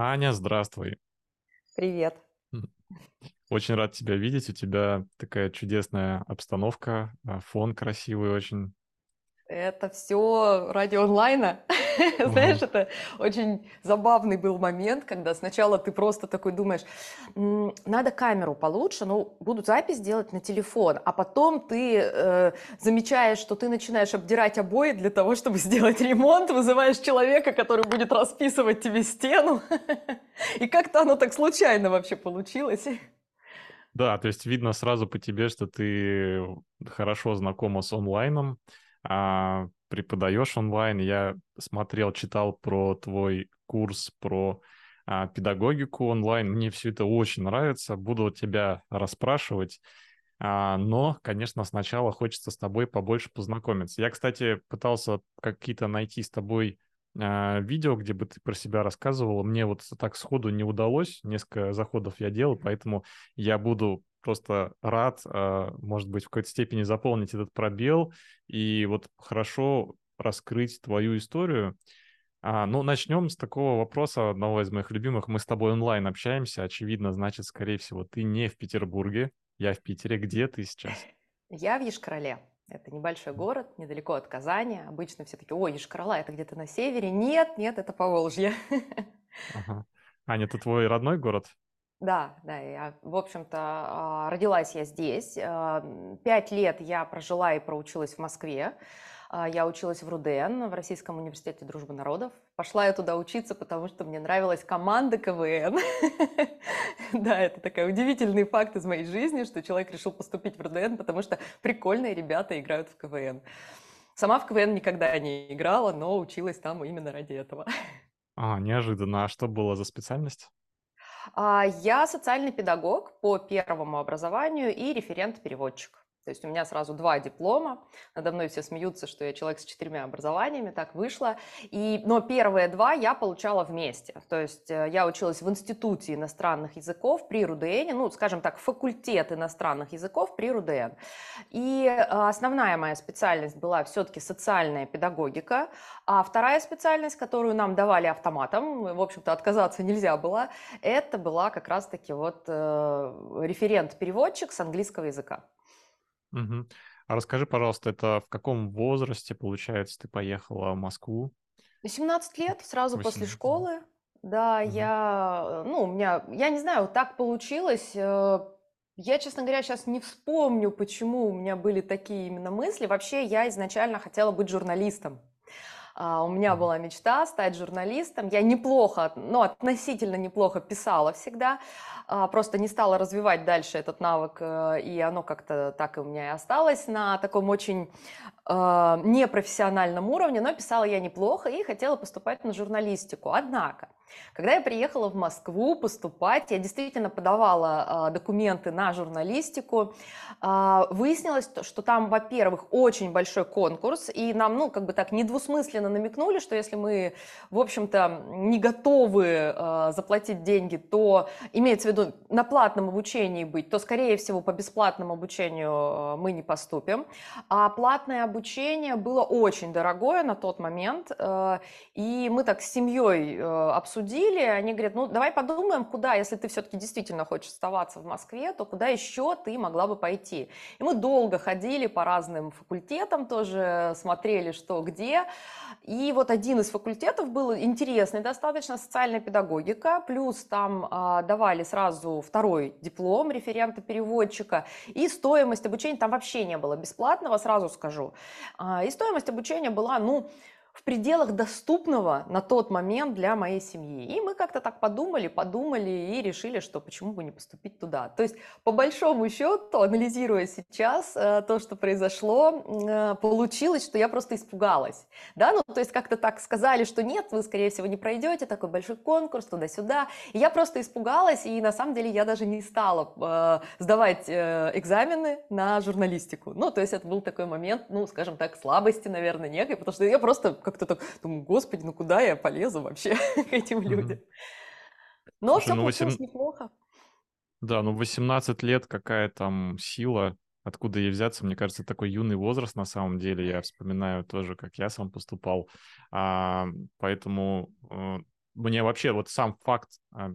Аня, здравствуй. Привет. Очень рад тебя видеть. У тебя такая чудесная обстановка, а, фон красивый очень. Это все ради онлайна. Знаешь, это очень забавный был момент, когда сначала ты просто такой думаешь, надо камеру получше, ну, буду запись делать на телефон, а потом ты э, замечаешь, что ты начинаешь обдирать обои для того, чтобы сделать ремонт, вызываешь человека, который будет расписывать тебе стену, и как-то оно так случайно вообще получилось. Да, то есть видно сразу по тебе, что ты хорошо знакома с онлайном, а, преподаешь онлайн. Я смотрел, читал про твой курс про а, педагогику онлайн. Мне все это очень нравится. Буду тебя расспрашивать. А, но, конечно, сначала хочется с тобой побольше познакомиться. Я, кстати, пытался какие-то найти с тобой а, видео, где бы ты про себя рассказывала. Мне вот так сходу не удалось. Несколько заходов я делал, поэтому я буду просто рад, а, может быть, в какой-то степени заполнить этот пробел и вот хорошо раскрыть твою историю. А, ну, начнем с такого вопроса, одного из моих любимых. Мы с тобой онлайн общаемся, очевидно, значит, скорее всего, ты не в Петербурге, я в Питере. Где ты сейчас? Я в Ешкарале. Это небольшой город, недалеко от Казани. Обычно все таки ой, Ешкарала, это где-то на севере. Нет, нет, это Поволжье. Ага. Аня, это твой родной город? Да, да, я, в общем-то, а, родилась я здесь. А, пять лет я прожила и проучилась в Москве. А, я училась в РУДН, в Российском университете дружбы народов. Пошла я туда учиться, потому что мне нравилась команда КВН. Да, это такой удивительный факт из моей жизни, что человек решил поступить в РУДН, потому что прикольные ребята играют в КВН. Сама в КВН никогда не играла, но училась там именно ради этого. А, неожиданно. А что было за специальность? А, я социальный педагог по первому образованию и референт-переводчик. То есть у меня сразу два диплома. Надо мной все смеются, что я человек с четырьмя образованиями, так вышло. И, но первые два я получала вместе. То есть э, я училась в Институте иностранных языков при РУДН, ну, скажем так, факультет иностранных языков при РУДН. И э, основная моя специальность была все-таки социальная педагогика, а вторая специальность, которую нам давали автоматом, в общем-то, отказаться нельзя было, это была как раз-таки вот э, референт-переводчик с английского языка. Мгм. А расскажи, пожалуйста, это в каком возрасте, получается, ты поехала в Москву? 18 лет, сразу после школы. Да, Мгм. я, ну, у меня, я не знаю, так получилось. э, Я, честно говоря, сейчас не вспомню, почему у меня были такие именно мысли. Вообще, я изначально хотела быть журналистом. А, у меня была мечта стать журналистом. Я неплохо, ну, относительно неплохо писала всегда. А, просто не стала развивать дальше этот навык, э, и оно как-то так и у меня и осталось на таком очень э, непрофессиональном уровне, но писала я неплохо и хотела поступать на журналистику. Однако, когда я приехала в Москву поступать, я действительно подавала а, документы на журналистику. А, выяснилось, что там, во-первых, очень большой конкурс, и нам, ну, как бы так недвусмысленно намекнули, что если мы, в общем-то, не готовы а, заплатить деньги, то имеется в виду на платном обучении быть, то, скорее всего, по бесплатному обучению а, мы не поступим. А платное обучение было очень дорогое на тот момент, а, и мы так с семьей обсуждали, обсудили, они говорят, ну давай подумаем, куда, если ты все-таки действительно хочешь оставаться в Москве, то куда еще ты могла бы пойти. И мы долго ходили по разным факультетам тоже, смотрели, что где. И вот один из факультетов был интересный достаточно, социальная педагогика, плюс там а, давали сразу второй диплом референта-переводчика, и стоимость обучения там вообще не было бесплатного, сразу скажу. А, и стоимость обучения была, ну, в пределах доступного на тот момент для моей семьи. И мы как-то так подумали, подумали и решили, что почему бы не поступить туда. То есть, по большому счету, анализируя сейчас э, то, что произошло, э, получилось, что я просто испугалась. Да, ну, то есть, как-то так сказали, что нет, вы, скорее всего, не пройдете, такой большой конкурс, туда-сюда. И я просто испугалась, и на самом деле я даже не стала э, сдавать экзамены на журналистику. Ну, то есть, это был такой момент, ну, скажем так, слабости, наверное, некой, потому что я просто как-то так думаю, господи, ну куда я полезу вообще к этим людям? Но все ну получилось 8... неплохо. Да, ну 18 лет, какая там сила, откуда ей взяться? Мне кажется, такой юный возраст на самом деле. Я вспоминаю тоже, как я сам поступал. А, поэтому э, мне вообще вот сам факт а,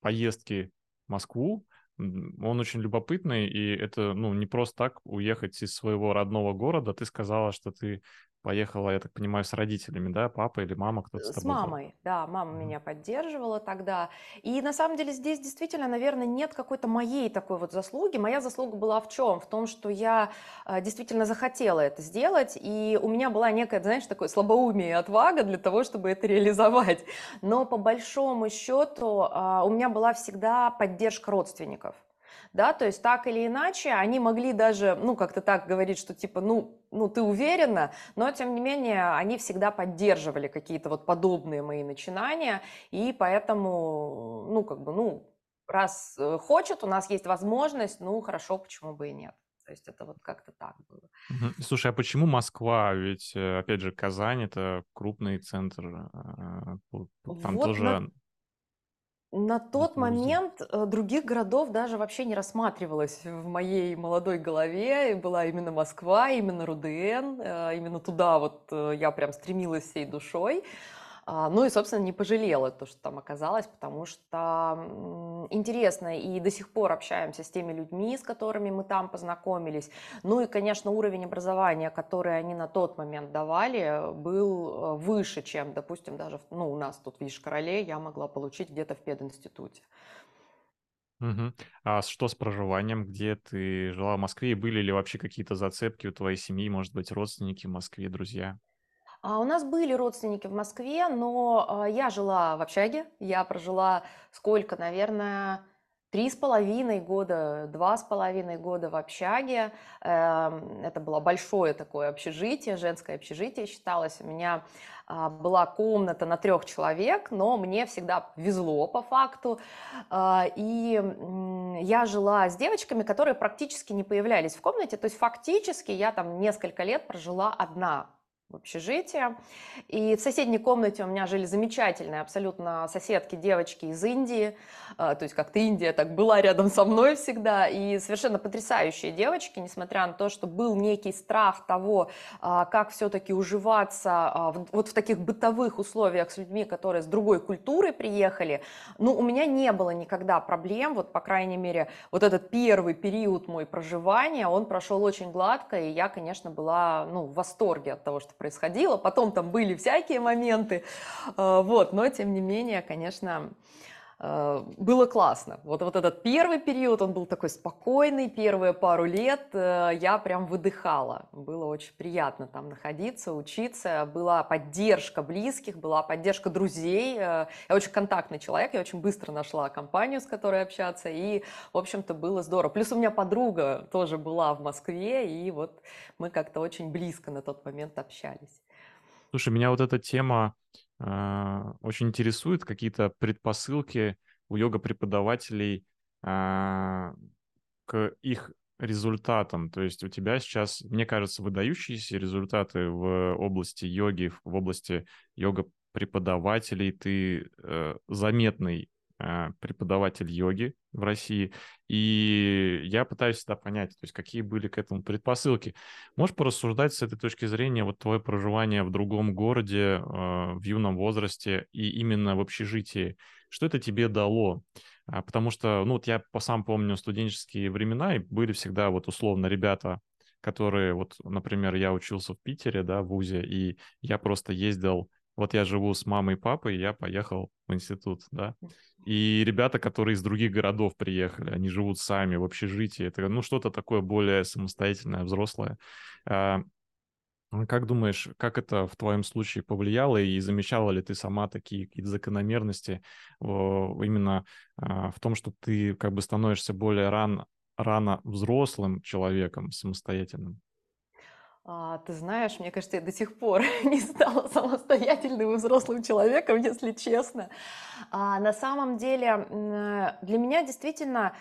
поездки в Москву, он очень любопытный, и это, ну, не просто так уехать из своего родного города. Ты сказала, что ты поехала, я так понимаю, с родителями, да? Папа или мама, кто-то с С тобой был? мамой, да, мама Мгм. меня поддерживала тогда. И на самом деле здесь действительно, наверное, нет какой-то моей такой вот заслуги. Моя заслуга была в чем? В том, что я а, действительно захотела это сделать, и у меня была некая, знаешь, такое слабоумие и отвага для того, чтобы это реализовать. Но по большому счету а, у меня была всегда поддержка родственников да, то есть так или иначе они могли даже, ну, как-то так говорить, что типа, ну, ну, ты уверена, но тем не менее они всегда поддерживали какие-то вот подобные мои начинания, и поэтому, ну, как бы, ну, раз э, хочет, у нас есть возможность, ну, хорошо, почему бы и нет. То есть это вот как-то так было. Слушай, а почему Москва? Ведь, э, опять же, Казань это крупный центр. а, Там Вот тоже На тот вузы. момент э, других городов даже вообще не рассматривалось в моей молодой голове. Была именно Москва, именно РУДН, э, именно туда вот э, я прям стремилась всей душой. А, ну и, собственно, не пожалела то, что там оказалось, потому что интересно, и до сих пор общаемся с теми людьми, с которыми мы там познакомились. Ну и, конечно, уровень образования, который они на тот момент давали, был э, выше, чем, допустим, даже ну, у нас тут в Ишкарале я могла получить где-то в пединституте. Мгм. А что с проживанием? Где ты жила в Москве? И были ли вообще какие-то зацепки у твоей семьи, может быть, родственники в Москве, друзья? А у нас были родственники в Москве, но а, я жила в общаге. Я прожила сколько, наверное, три с половиной года, два с половиной года в общаге. Эм, Это было большое такое общежитие, женское общежитие считалось. У меня а, была комната на трех человек, но мне всегда везло по факту. И я жила с девочками, которые практически не появлялись в комнате. То есть фактически я там несколько лет прожила одна в общежитии. И в соседней комнате у меня жили замечательные абсолютно соседки, девочки из Индии. А, то есть как-то Индия так была рядом со мной всегда. И совершенно потрясающие девочки, несмотря на то, что был некий страх того, а, как все-таки уживаться а, вот в таких бытовых условиях с людьми, которые с другой культуры приехали. Ну, у меня не было никогда проблем, вот, по крайней мере, вот этот первый период мой проживания, он прошел очень гладко, и я, конечно, была, ну, в восторге от того, что происходило. Потом там были всякие моменты, а, вот, но тем не менее, конечно, было классно. Вот, вот этот первый период, он был такой спокойный, первые пару лет э, я прям выдыхала. Было очень приятно там находиться, учиться. Была поддержка близких, была поддержка друзей. Э, я очень контактный человек, я очень быстро нашла компанию, с которой общаться, и, в общем-то, было здорово. Плюс у меня подруга тоже была в Москве, и вот мы как-то очень близко на тот момент общались. Слушай, меня вот эта тема очень интересует, какие-то предпосылки у йога-преподавателей а, к их результатам. То есть у тебя сейчас, мне кажется, выдающиеся результаты в области йоги, в области йога-преподавателей. Ты э, заметный преподаватель йоги в России, и я пытаюсь всегда понять, то есть какие были к этому предпосылки. Можешь порассуждать с этой точки зрения, вот твое проживание в другом городе, э, в юном возрасте и именно в общежитии, что это тебе дало? А, потому что, ну, вот я сам помню студенческие времена, и были всегда вот условно ребята, которые, вот, например, я учился в Питере, да, в ВУЗе, и я просто ездил вот я живу с мамой и папой, я поехал в институт, да. И ребята, которые из других городов приехали, они живут сами в общежитии. Это, ну, что-то такое более самостоятельное, взрослое. А, как думаешь, как это в твоем случае повлияло и замечала ли ты сама такие какие-то закономерности именно а, в том, что ты как бы становишься более рано, рано взрослым человеком, самостоятельным? А, ты знаешь, мне кажется, я до сих пор не стала самостоятельным и взрослым человеком, если честно. А, на самом деле, для меня действительно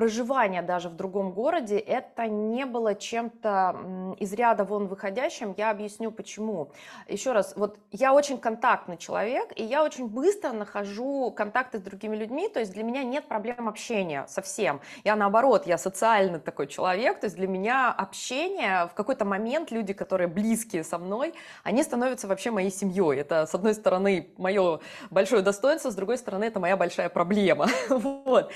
проживание даже в другом городе, это не было чем-то из ряда вон выходящим. Я объясню почему. Еще раз, вот я очень контактный человек, и я очень быстро нахожу контакты с другими людьми, то есть для меня нет проблем общения совсем. Я наоборот, я социальный такой человек, то есть для меня общение в какой-то момент люди, которые близкие со мной, они становятся вообще моей семьей. Это, с одной стороны, мое большое достоинство, с другой стороны, это моя большая проблема. Вот.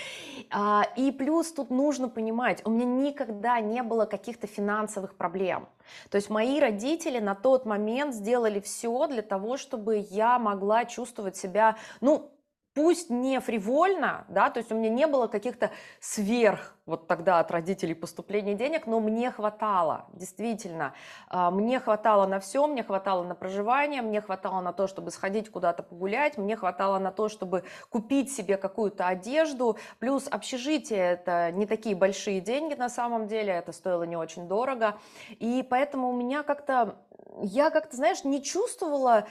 А, и плюс тут нужно понимать, у меня никогда не было каких-то финансовых проблем. То есть мои родители на тот момент сделали все для того, чтобы я могла чувствовать себя, ну, пусть не фривольно, да, то есть у меня не было каких-то сверх вот тогда от родителей поступления денег, но мне хватало, действительно, а, мне хватало на все, мне хватало на проживание, мне хватало на то, чтобы сходить куда-то погулять, мне хватало на то, чтобы купить себе какую-то одежду, плюс общежитие это не такие большие деньги на самом деле, это стоило не очень дорого, и поэтому у меня как-то, я как-то, знаешь, не чувствовала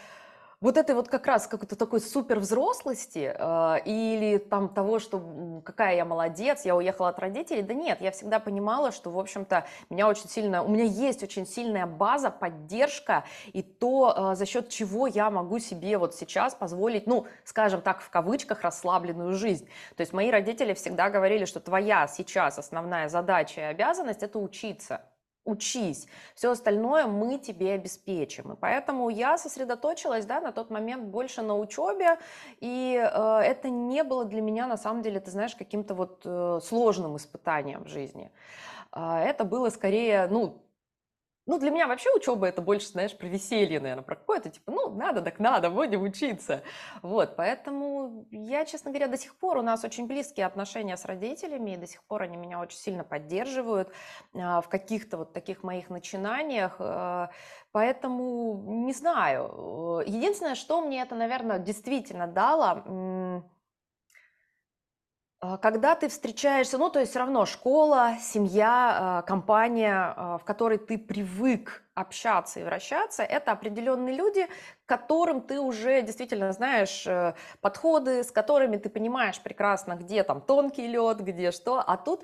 вот этой вот как раз какой-то такой супер взрослости э, или там того, что какая я молодец, я уехала от родителей, да нет, я всегда понимала, что, в общем-то, меня очень сильно, у меня есть очень сильная база, поддержка и то, э, за счет чего я могу себе вот сейчас позволить, ну, скажем так, в кавычках, расслабленную жизнь. То есть мои родители всегда говорили, что твоя сейчас основная задача и обязанность – это учиться учись, все остальное мы тебе обеспечим. И поэтому я сосредоточилась да, на тот момент больше на учебе, и э, это не было для меня, на самом деле, ты знаешь, каким-то вот э, сложным испытанием в жизни. Э, это было скорее, ну, ну, для меня вообще учеба это больше, знаешь, про веселье, наверное, про какое-то, типа, ну, надо, так надо, будем учиться. Вот, поэтому я, честно говоря, до сих пор у нас очень близкие отношения с родителями, и до сих пор они меня очень сильно поддерживают а, в каких-то вот таких моих начинаниях. А, поэтому не знаю. Единственное, что мне это, наверное, действительно дало, когда ты встречаешься, ну, то есть все равно школа, семья, а, компания, а, в которой ты привык общаться и вращаться, это определенные люди, которым ты уже действительно знаешь э, подходы, с которыми ты понимаешь прекрасно, где там тонкий лед, где что, а тут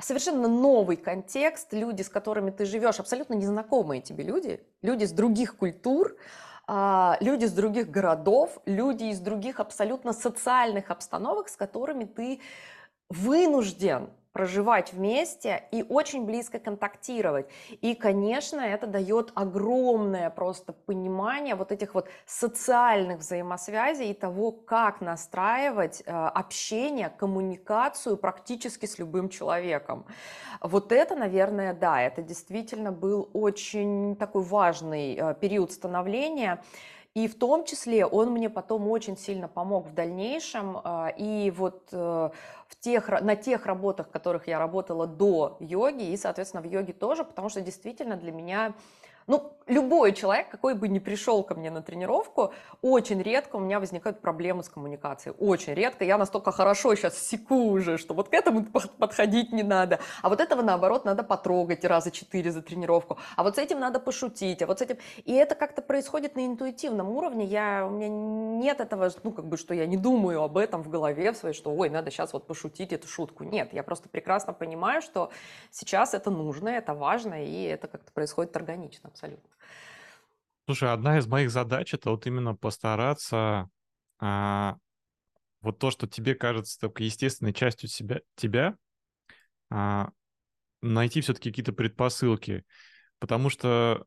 совершенно новый контекст, люди, с которыми ты живешь, абсолютно незнакомые тебе люди, люди с других культур, а, люди с других городов, люди из других абсолютно социальных обстановок, с которыми ты вынужден проживать вместе и очень близко контактировать. И, конечно, это дает огромное просто понимание вот этих вот социальных взаимосвязей и того, как настраивать э, общение, коммуникацию практически с любым человеком. Вот это, наверное, да, это действительно был очень такой важный э, период становления. И в том числе он мне потом очень сильно помог в дальнейшем. А, и вот э, в тех, на тех работах, в которых я работала до йоги, и, соответственно, в йоге тоже, потому что действительно для меня ну, любой человек, какой бы ни пришел ко мне на тренировку, очень редко у меня возникают проблемы с коммуникацией. Очень редко. Я настолько хорошо сейчас секу уже, что вот к этому подходить не надо. А вот этого, наоборот, надо потрогать раза четыре за тренировку. А вот с этим надо пошутить. А вот с этим... И это как-то происходит на интуитивном уровне. Я... У меня нет этого, ну, как бы, что я не думаю об этом в голове в своей, что, ой, надо сейчас вот пошутить эту шутку. Нет, я просто прекрасно понимаю, что сейчас это нужно, это важно, и это как-то происходит органично абсолютно. Слушай, одна из моих задач это вот именно постараться а, вот то, что тебе кажется только естественной частью себя, тебя, а, найти все-таки какие-то предпосылки. Потому что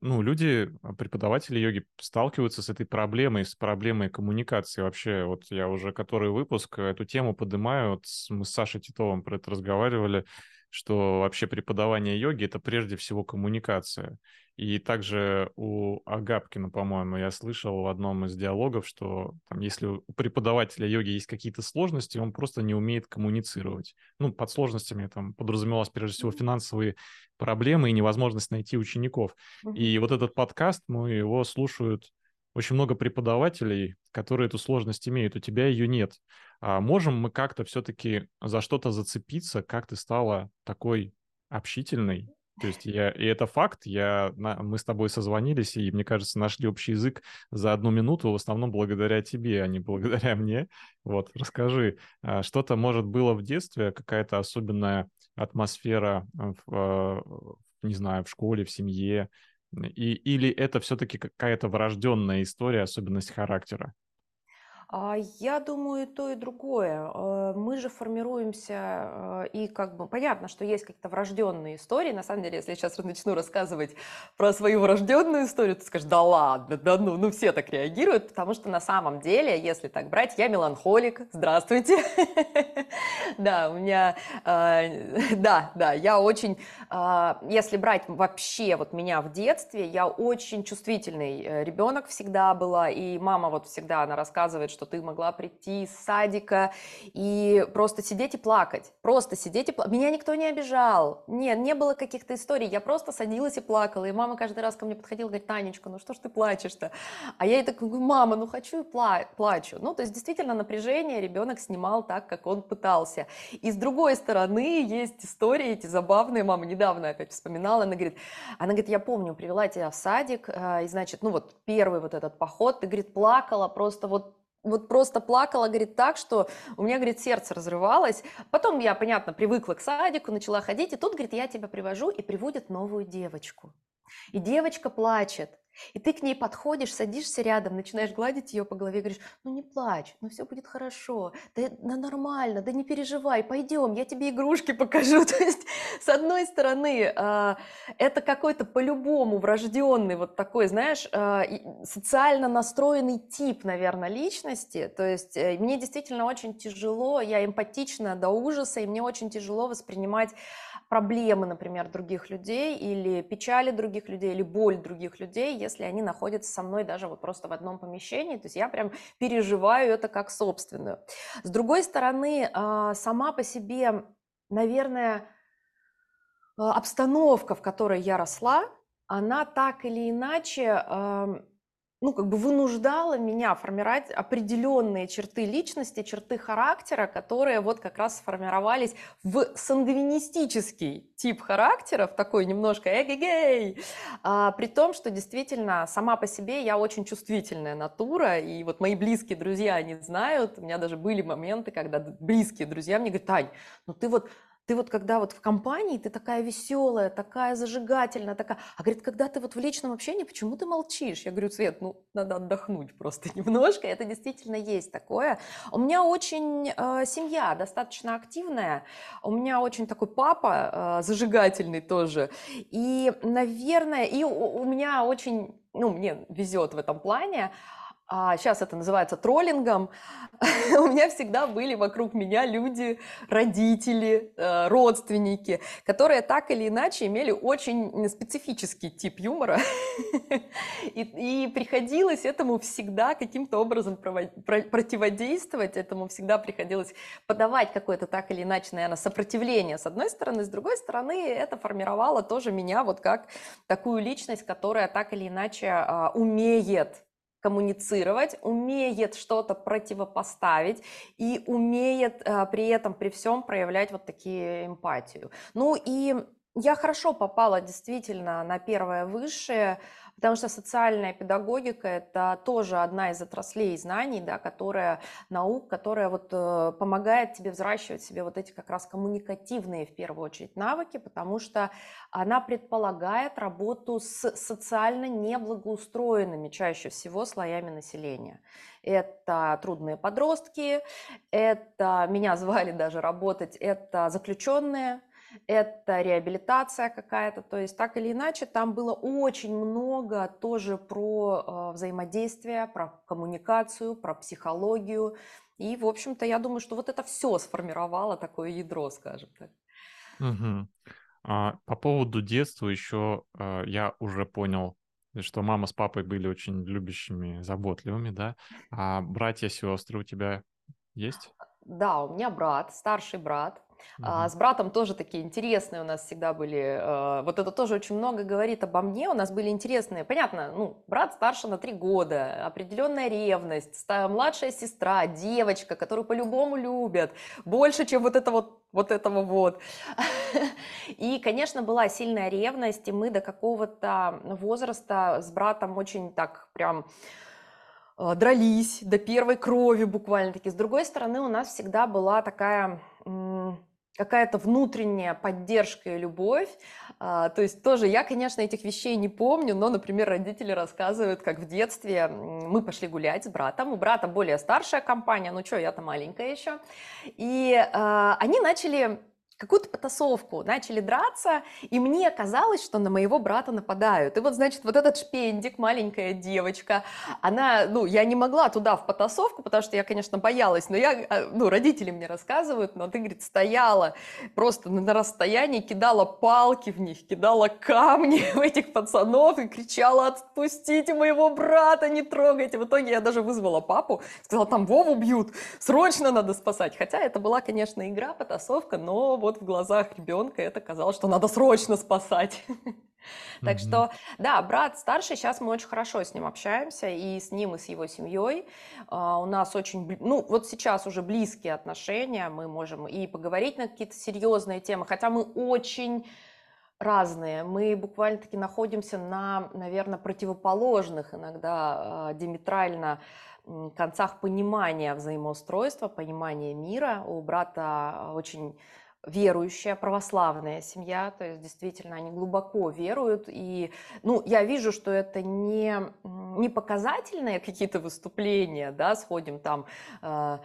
ну, люди, преподаватели йоги сталкиваются с этой проблемой, с проблемой коммуникации. Вообще, вот я уже который выпуск эту тему поднимаю, вот мы с Сашей Титовым про это разговаривали, что вообще преподавание йоги — это прежде всего коммуникация. И также у Агапкина, по-моему, я слышал в одном из диалогов, что там, если у преподавателя йоги есть какие-то сложности, он просто не умеет коммуницировать. Ну, под сложностями там подразумевалось прежде всего финансовые проблемы и невозможность найти учеников. И вот этот подкаст, ну, его слушают очень много преподавателей, которые эту сложность имеют, у тебя ее нет. А можем мы как-то все-таки за что-то зацепиться, как ты стала такой общительной, То есть я, и это факт, я, мы с тобой созвонились, и, мне кажется, нашли общий язык за одну минуту, в основном благодаря тебе, а не благодаря мне. Вот, расскажи, а, что-то, может, было в детстве, какая-то особенная атмосфера в, а, не знаю, в школе, в семье, и, или это все-таки какая-то врожденная история, особенность характера? А, я думаю, то, и другое. Э, мы же формируемся, э, и как бы понятно, что есть какие-то врожденные истории. На самом деле, если я сейчас начну рассказывать про свою врожденную историю, ты скажешь, да ладно, да ну, ну все так реагируют, потому что на самом деле, если так брать, я меланхолик, здравствуйте. Да, у меня, э, да, да, я очень, если брать вообще вот меня в детстве, я очень чувствительный ребенок всегда была, и мама вот всегда, она рассказывает, что ты могла прийти из садика и просто сидеть и плакать. Просто сидеть и плакать. Меня никто не обижал. Нет, не было каких-то историй. Я просто садилась и плакала. И мама каждый раз ко мне подходила и говорит, Танечка, ну что ж ты плачешь-то? А я ей так говорю, мама, ну хочу и пла- плачу. Ну, то есть действительно напряжение ребенок снимал так, как он пытался. И с другой стороны есть истории эти забавные. Мама недавно опять вспоминала. Она говорит, она говорит, я помню, привела тебя в садик, э, и значит, ну вот первый вот этот поход, ты, говорит, плакала просто вот вот просто плакала, говорит, так, что у меня, говорит, сердце разрывалось. Потом я, понятно, привыкла к садику, начала ходить, и тут, говорит, я тебя привожу, и приводит новую девочку. И девочка плачет. И ты к ней подходишь, садишься рядом, начинаешь гладить ее по голове, говоришь, ну не плачь, ну все будет хорошо, да, да нормально, да не переживай, пойдем, я тебе игрушки покажу. То есть, с одной стороны, а, это какой-то по-любому врожденный вот такой, знаешь, а, социально настроенный тип, наверное, личности. То есть э, мне действительно очень тяжело, я эмпатична до ужаса, и мне очень тяжело воспринимать проблемы, например, других людей или печали других людей, или боль других людей, если они находятся со мной даже вот просто в одном помещении. То есть я прям переживаю это как собственную. С другой стороны, а, сама по себе, наверное, а, обстановка, в которой я росла, она так или иначе ну, как бы вынуждала меня формировать определенные черты личности, черты характера, которые вот как раз сформировались в сангвинистический тип характеров, такой немножко эгегей, а, при том, что действительно сама по себе я очень чувствительная натура, и вот мои близкие друзья, они знают, у меня даже были моменты, когда близкие друзья мне говорят, Тань, ну ты вот ты вот когда вот в компании, ты такая веселая, такая зажигательная, такая... А говорит, когда ты вот в личном общении, почему ты молчишь? Я говорю, Свет, ну, надо отдохнуть просто немножко. Это действительно есть такое. У меня очень э, семья достаточно активная. У меня очень такой папа э, зажигательный тоже. И, наверное, и у, у меня очень, ну, мне везет в этом плане а сейчас это называется троллингом, у меня всегда были вокруг меня люди, родители, э, родственники, которые так или иначе имели очень специфический тип юмора, и, и приходилось этому всегда каким-то образом противодействовать, этому всегда приходилось подавать какое-то так или иначе, наверное, сопротивление с одной стороны, с другой стороны это формировало тоже меня вот как такую личность, которая так или иначе а, умеет коммуницировать, умеет что-то противопоставить и умеет э, при этом, при всем проявлять вот такие эмпатию. Ну и я хорошо попала действительно на первое высшее, Потому что социальная педагогика – это тоже одна из отраслей знаний, да, которая, наук, которая вот, э, помогает тебе взращивать себе вот эти как раз коммуникативные, в первую очередь, навыки, потому что она предполагает работу с социально неблагоустроенными чаще всего слоями населения. Это трудные подростки, это, меня звали даже работать, это заключенные – это реабилитация какая-то, то есть так или иначе там было очень много тоже про э, взаимодействие, про коммуникацию, про психологию, и, в общем-то, я думаю, что вот это все сформировало такое ядро, скажем так. Угу. А, по поводу детства еще а, я уже понял, что мама с папой были очень любящими, заботливыми, да? А братья, сестры у тебя есть? Да, у меня брат, старший брат. А, с братом тоже такие интересные у нас всегда были. А, вот это тоже очень много говорит обо мне. У нас были интересные. Понятно, ну, брат старше на три года, определенная ревность, младшая сестра, девочка, которую по-любому любят, больше, чем вот это вот вот этого вот. И, конечно, была сильная ревность, и мы до какого-то возраста с братом очень так прям а, дрались до первой крови буквально-таки. С другой стороны, у нас всегда была такая какая-то внутренняя поддержка и любовь. А, то есть тоже я, конечно, этих вещей не помню, но, например, родители рассказывают, как в детстве мы пошли гулять с братом. У брата более старшая компания, ну что, я-то маленькая еще. И а, они начали какую-то потасовку, начали драться, и мне казалось, что на моего брата нападают. И вот, значит, вот этот шпендик, маленькая девочка, она, ну, я не могла туда в потасовку, потому что я, конечно, боялась, но я, а, ну, родители мне рассказывают, но ты, говорит, стояла просто на расстоянии, кидала палки в них, кидала камни в этих пацанов и кричала, отпустите моего брата, не трогайте. В итоге я даже вызвала папу, сказала, там Вову бьют, срочно надо спасать. Хотя это была, конечно, игра, потасовка, но вот в глазах ребенка это казалось, что надо срочно спасать. Так что, да, брат старший, сейчас мы очень хорошо с ним общаемся, и с ним, и с его семьей. А, у нас очень, ну, вот сейчас уже близкие отношения, мы можем и поговорить на какие-то серьезные темы, хотя мы очень разные. Мы буквально-таки находимся на, наверное, противоположных иногда а, диаметрально концах понимания взаимоустройства, понимания мира. У брата очень верующая, православная семья, то есть действительно они глубоко веруют, и ну, я вижу, что это не, не показательные какие-то выступления, да, сходим там э,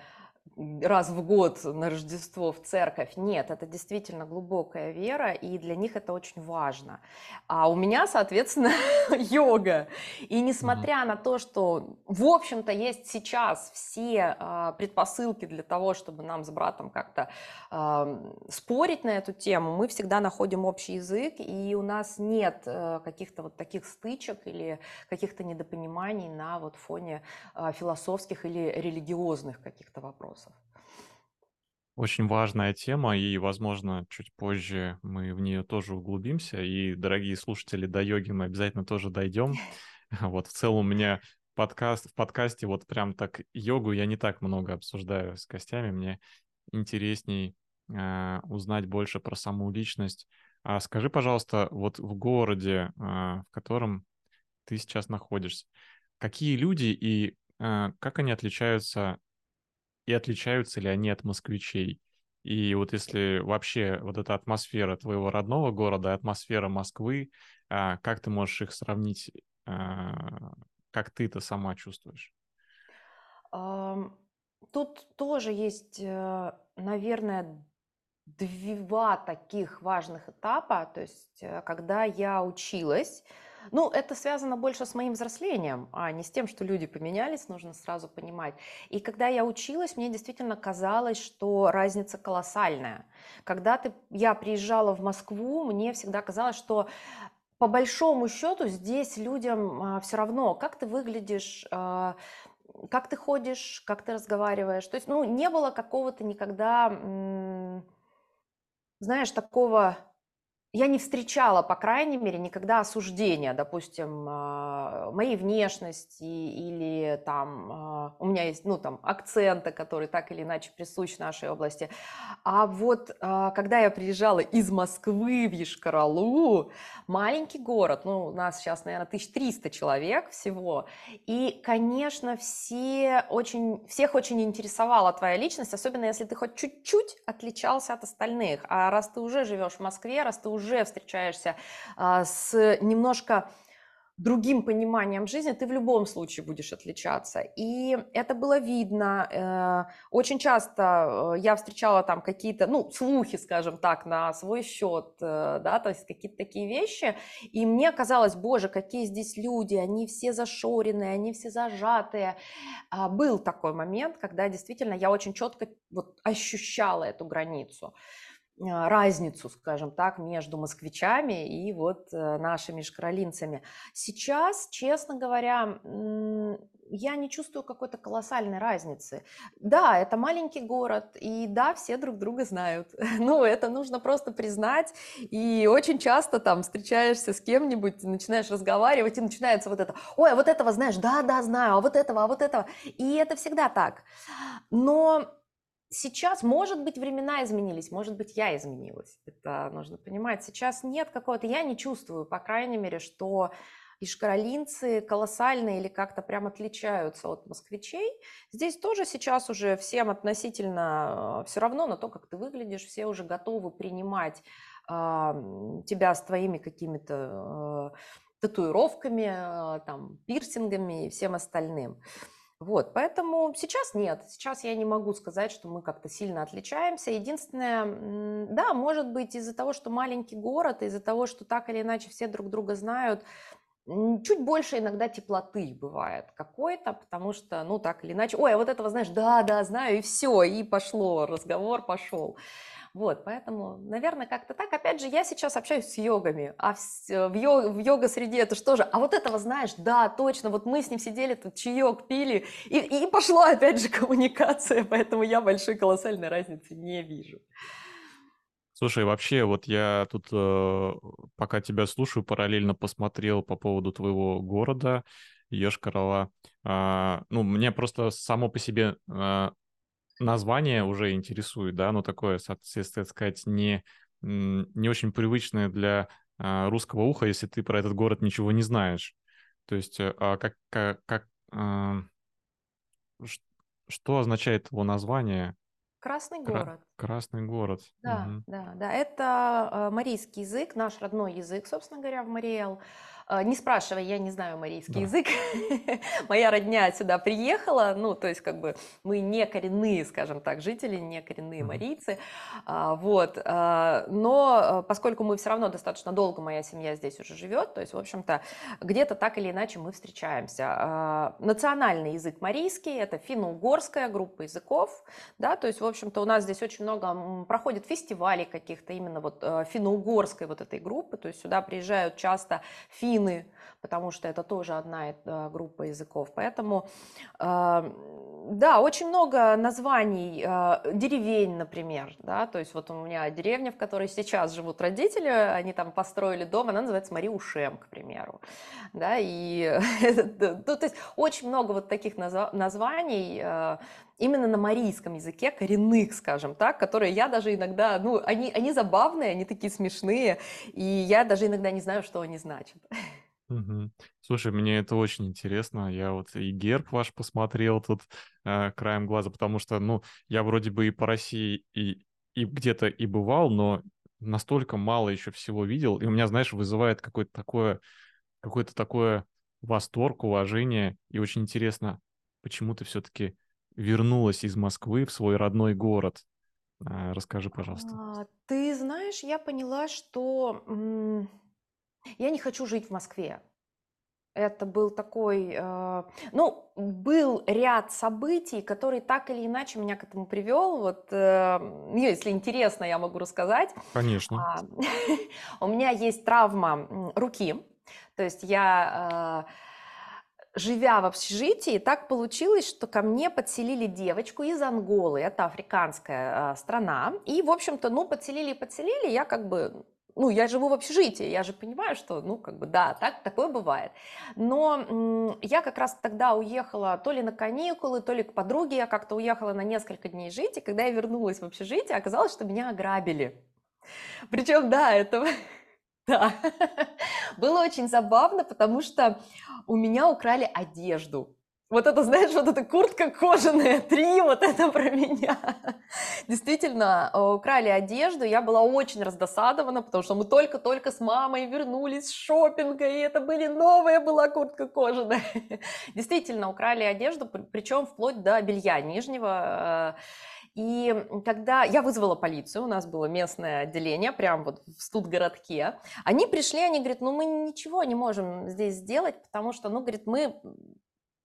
раз в год на Рождество в церковь. Нет, это действительно глубокая вера, и для них это очень важно. А у меня, соответственно, йога. И несмотря mm-hmm. на то, что, в общем-то, есть сейчас все э, предпосылки для того, чтобы нам с братом как-то э, спорить на эту тему, мы всегда находим общий язык, и у нас нет э, каких-то вот таких стычек или каких-то недопониманий на вот фоне э, философских или религиозных каких-то вопросов. Очень важная тема, и, возможно, чуть позже мы в нее тоже углубимся. И, дорогие слушатели, до йоги мы обязательно тоже дойдем. Вот в целом у меня подкаст, в подкасте вот прям так йогу я не так много обсуждаю с гостями. Мне интересней э, узнать больше про саму личность. А скажи, пожалуйста, вот в городе, э, в котором ты сейчас находишься, какие люди и э, как они отличаются и отличаются ли они от москвичей. И вот если вообще вот эта атмосфера твоего родного города, атмосфера Москвы, а, как ты можешь их сравнить, а, как ты это сама чувствуешь? Тут тоже есть, э, наверное, два таких важных этапа. То есть, э, когда я училась, ну, это связано больше с моим взрослением, а не с тем, что люди поменялись, нужно сразу понимать. И когда я училась, мне действительно казалось, что разница колоссальная. Когда ты, я приезжала в Москву, мне всегда казалось, что по большому счету здесь людям а, все равно, как ты выглядишь, а, как ты ходишь, как ты разговариваешь. То есть, ну, не было какого-то никогда, знаешь, такого я не встречала, по крайней мере, никогда осуждения, допустим, а, моей внешности или там а, у меня есть, ну, там, акценты, которые так или иначе присущи нашей области. А вот а, когда я приезжала из Москвы в Ешкаралу, маленький город, ну, у нас сейчас, наверное, 1300 человек всего, и, конечно, все очень, всех очень интересовала твоя личность, особенно если ты хоть чуть-чуть отличался от остальных. А раз ты уже живешь в Москве, раз ты уже уже встречаешься а, с немножко другим пониманием жизни, ты в любом случае будешь отличаться. И это было видно. Э, очень часто э, я встречала там какие-то, ну, слухи, скажем так, на свой счет, э, да, то есть какие-то такие вещи. И мне казалось, боже, какие здесь люди, они все зашоренные, они все зажатые. А, был такой момент, когда действительно я очень четко вот ощущала эту границу. А, разницу, скажем так, между москвичами и вот э, нашими шкаролинцами. Сейчас, честно говоря, я не чувствую какой-то колоссальной разницы. Да, это маленький город, и да, все друг друга знают. Ну, это нужно просто признать. И очень часто там встречаешься с кем-нибудь, начинаешь разговаривать, и начинается вот это, ой, а вот этого знаешь, да, да, знаю, а вот этого, а вот этого. И это всегда так. Но сейчас, может быть, времена изменились, может быть, я изменилась. Это нужно понимать. Сейчас нет какого-то, я не чувствую, по крайней мере, что ишкаролинцы колоссально или как-то прям отличаются от москвичей. Здесь тоже сейчас уже всем относительно все равно на то, как ты выглядишь, все уже готовы принимать э, тебя с твоими какими-то э, татуировками, э, там, пирсингами и всем остальным. Вот, поэтому сейчас нет. Сейчас я не могу сказать, что мы как-то сильно отличаемся. Единственное, да, может быть, из-за того, что маленький город, из-за того, что так или иначе все друг друга знают, чуть больше иногда теплоты бывает какой-то, потому что, ну, так или иначе, ой, а вот этого знаешь, да, да, знаю, и все, и пошло, разговор пошел. Вот, поэтому, наверное, как-то так. Опять же, я сейчас общаюсь с йогами, а в, в, йог, в йога-среде это что же? А вот этого знаешь, да, точно, вот мы с ним сидели, тут чаек пили, и, и пошла опять же коммуникация, поэтому я большой колоссальной разницы не вижу. Слушай, вообще, вот я тут, э, пока тебя слушаю, параллельно посмотрел по поводу твоего города, Ешкарала. А, ну, мне просто само по себе а, название уже интересует, да, ну, такое, соответственно, сказать, не, не очень привычное для а, русского уха, если ты про этот город ничего не знаешь. То есть, э, а как, как, как что означает его название? Красный Кра- город. Красный город. Да, Мгм. да, да. Это э, марийский язык, наш родной язык, собственно говоря, в Мариэл. Э, не спрашивай, я не знаю марийский Да. язык. Моя родня сюда приехала, ну, то есть как бы мы не коренные, скажем так, жители, не коренные марийцы. А, Вот. а, Но э, поскольку мы все равно достаточно долго, моя семья здесь уже живет, то есть, в общем-то, где-то так или иначе мы встречаемся. А, Национальный язык марийский, это финно-угорская группа языков, да, то есть, в общем-то, у нас здесь очень много проходит фестивалей каких-то именно вот э, финно-угорской вот этой группы, то есть сюда приезжают часто финны, потому что это тоже одна э, группа языков. Поэтому, э, да, очень много названий э, деревень, например, да, то есть вот у меня деревня, в которой сейчас живут родители, они там построили дом, она называется Мариушем, к примеру, да, и то есть очень много вот таких названий, именно на марийском языке, коренных, скажем так, которые я даже иногда, ну, они, они забавные, они такие смешные, и я даже иногда не знаю, что они значат. Мгм. Слушай, мне это очень интересно. Я вот и герб ваш посмотрел тут э, краем глаза, потому что, ну, я вроде бы и по России и, и где-то и бывал, но настолько мало еще всего видел, и у меня, знаешь, вызывает какое-то такое, какое-то такое восторг, уважение, и очень интересно, почему ты все-таки вернулась из Москвы в свой родной город. А, расскажи, пожалуйста. А, ты знаешь, я поняла, что я не хочу жить в Москве. Это был такой, э, ну, был ряд событий, который так или иначе меня к этому привел. Вот, э, если интересно, я могу рассказать. Конечно. А, у меня есть травма руки, то есть я э, живя в общежитии, так получилось, что ко мне подселили девочку из Анголы, это африканская э, страна, и, в общем-то, ну, подселили и подселили, я как бы, ну, я живу в общежитии, я же понимаю, что, ну, как бы, да, так, такое бывает. Но я как раз тогда уехала то ли на каникулы, то ли к подруге, я как-то уехала на несколько дней жить, и когда я вернулась в общежитие, оказалось, что меня ограбили. Причем, да, это да. Было очень забавно, потому что у меня украли одежду. Вот это, знаешь, вот эта куртка кожаная, три, вот это про меня. Действительно, э, украли одежду, я была очень раздосадована, потому что мы только-только с мамой вернулись с шопинга, и это были новая была куртка кожаная. Действительно, украли одежду, причем вплоть до белья нижнего. Э, и когда я вызвала полицию, у нас было местное отделение, прямо вот в студгородке, они пришли, они говорят, ну мы ничего не можем здесь сделать, потому что, ну, говорит, мы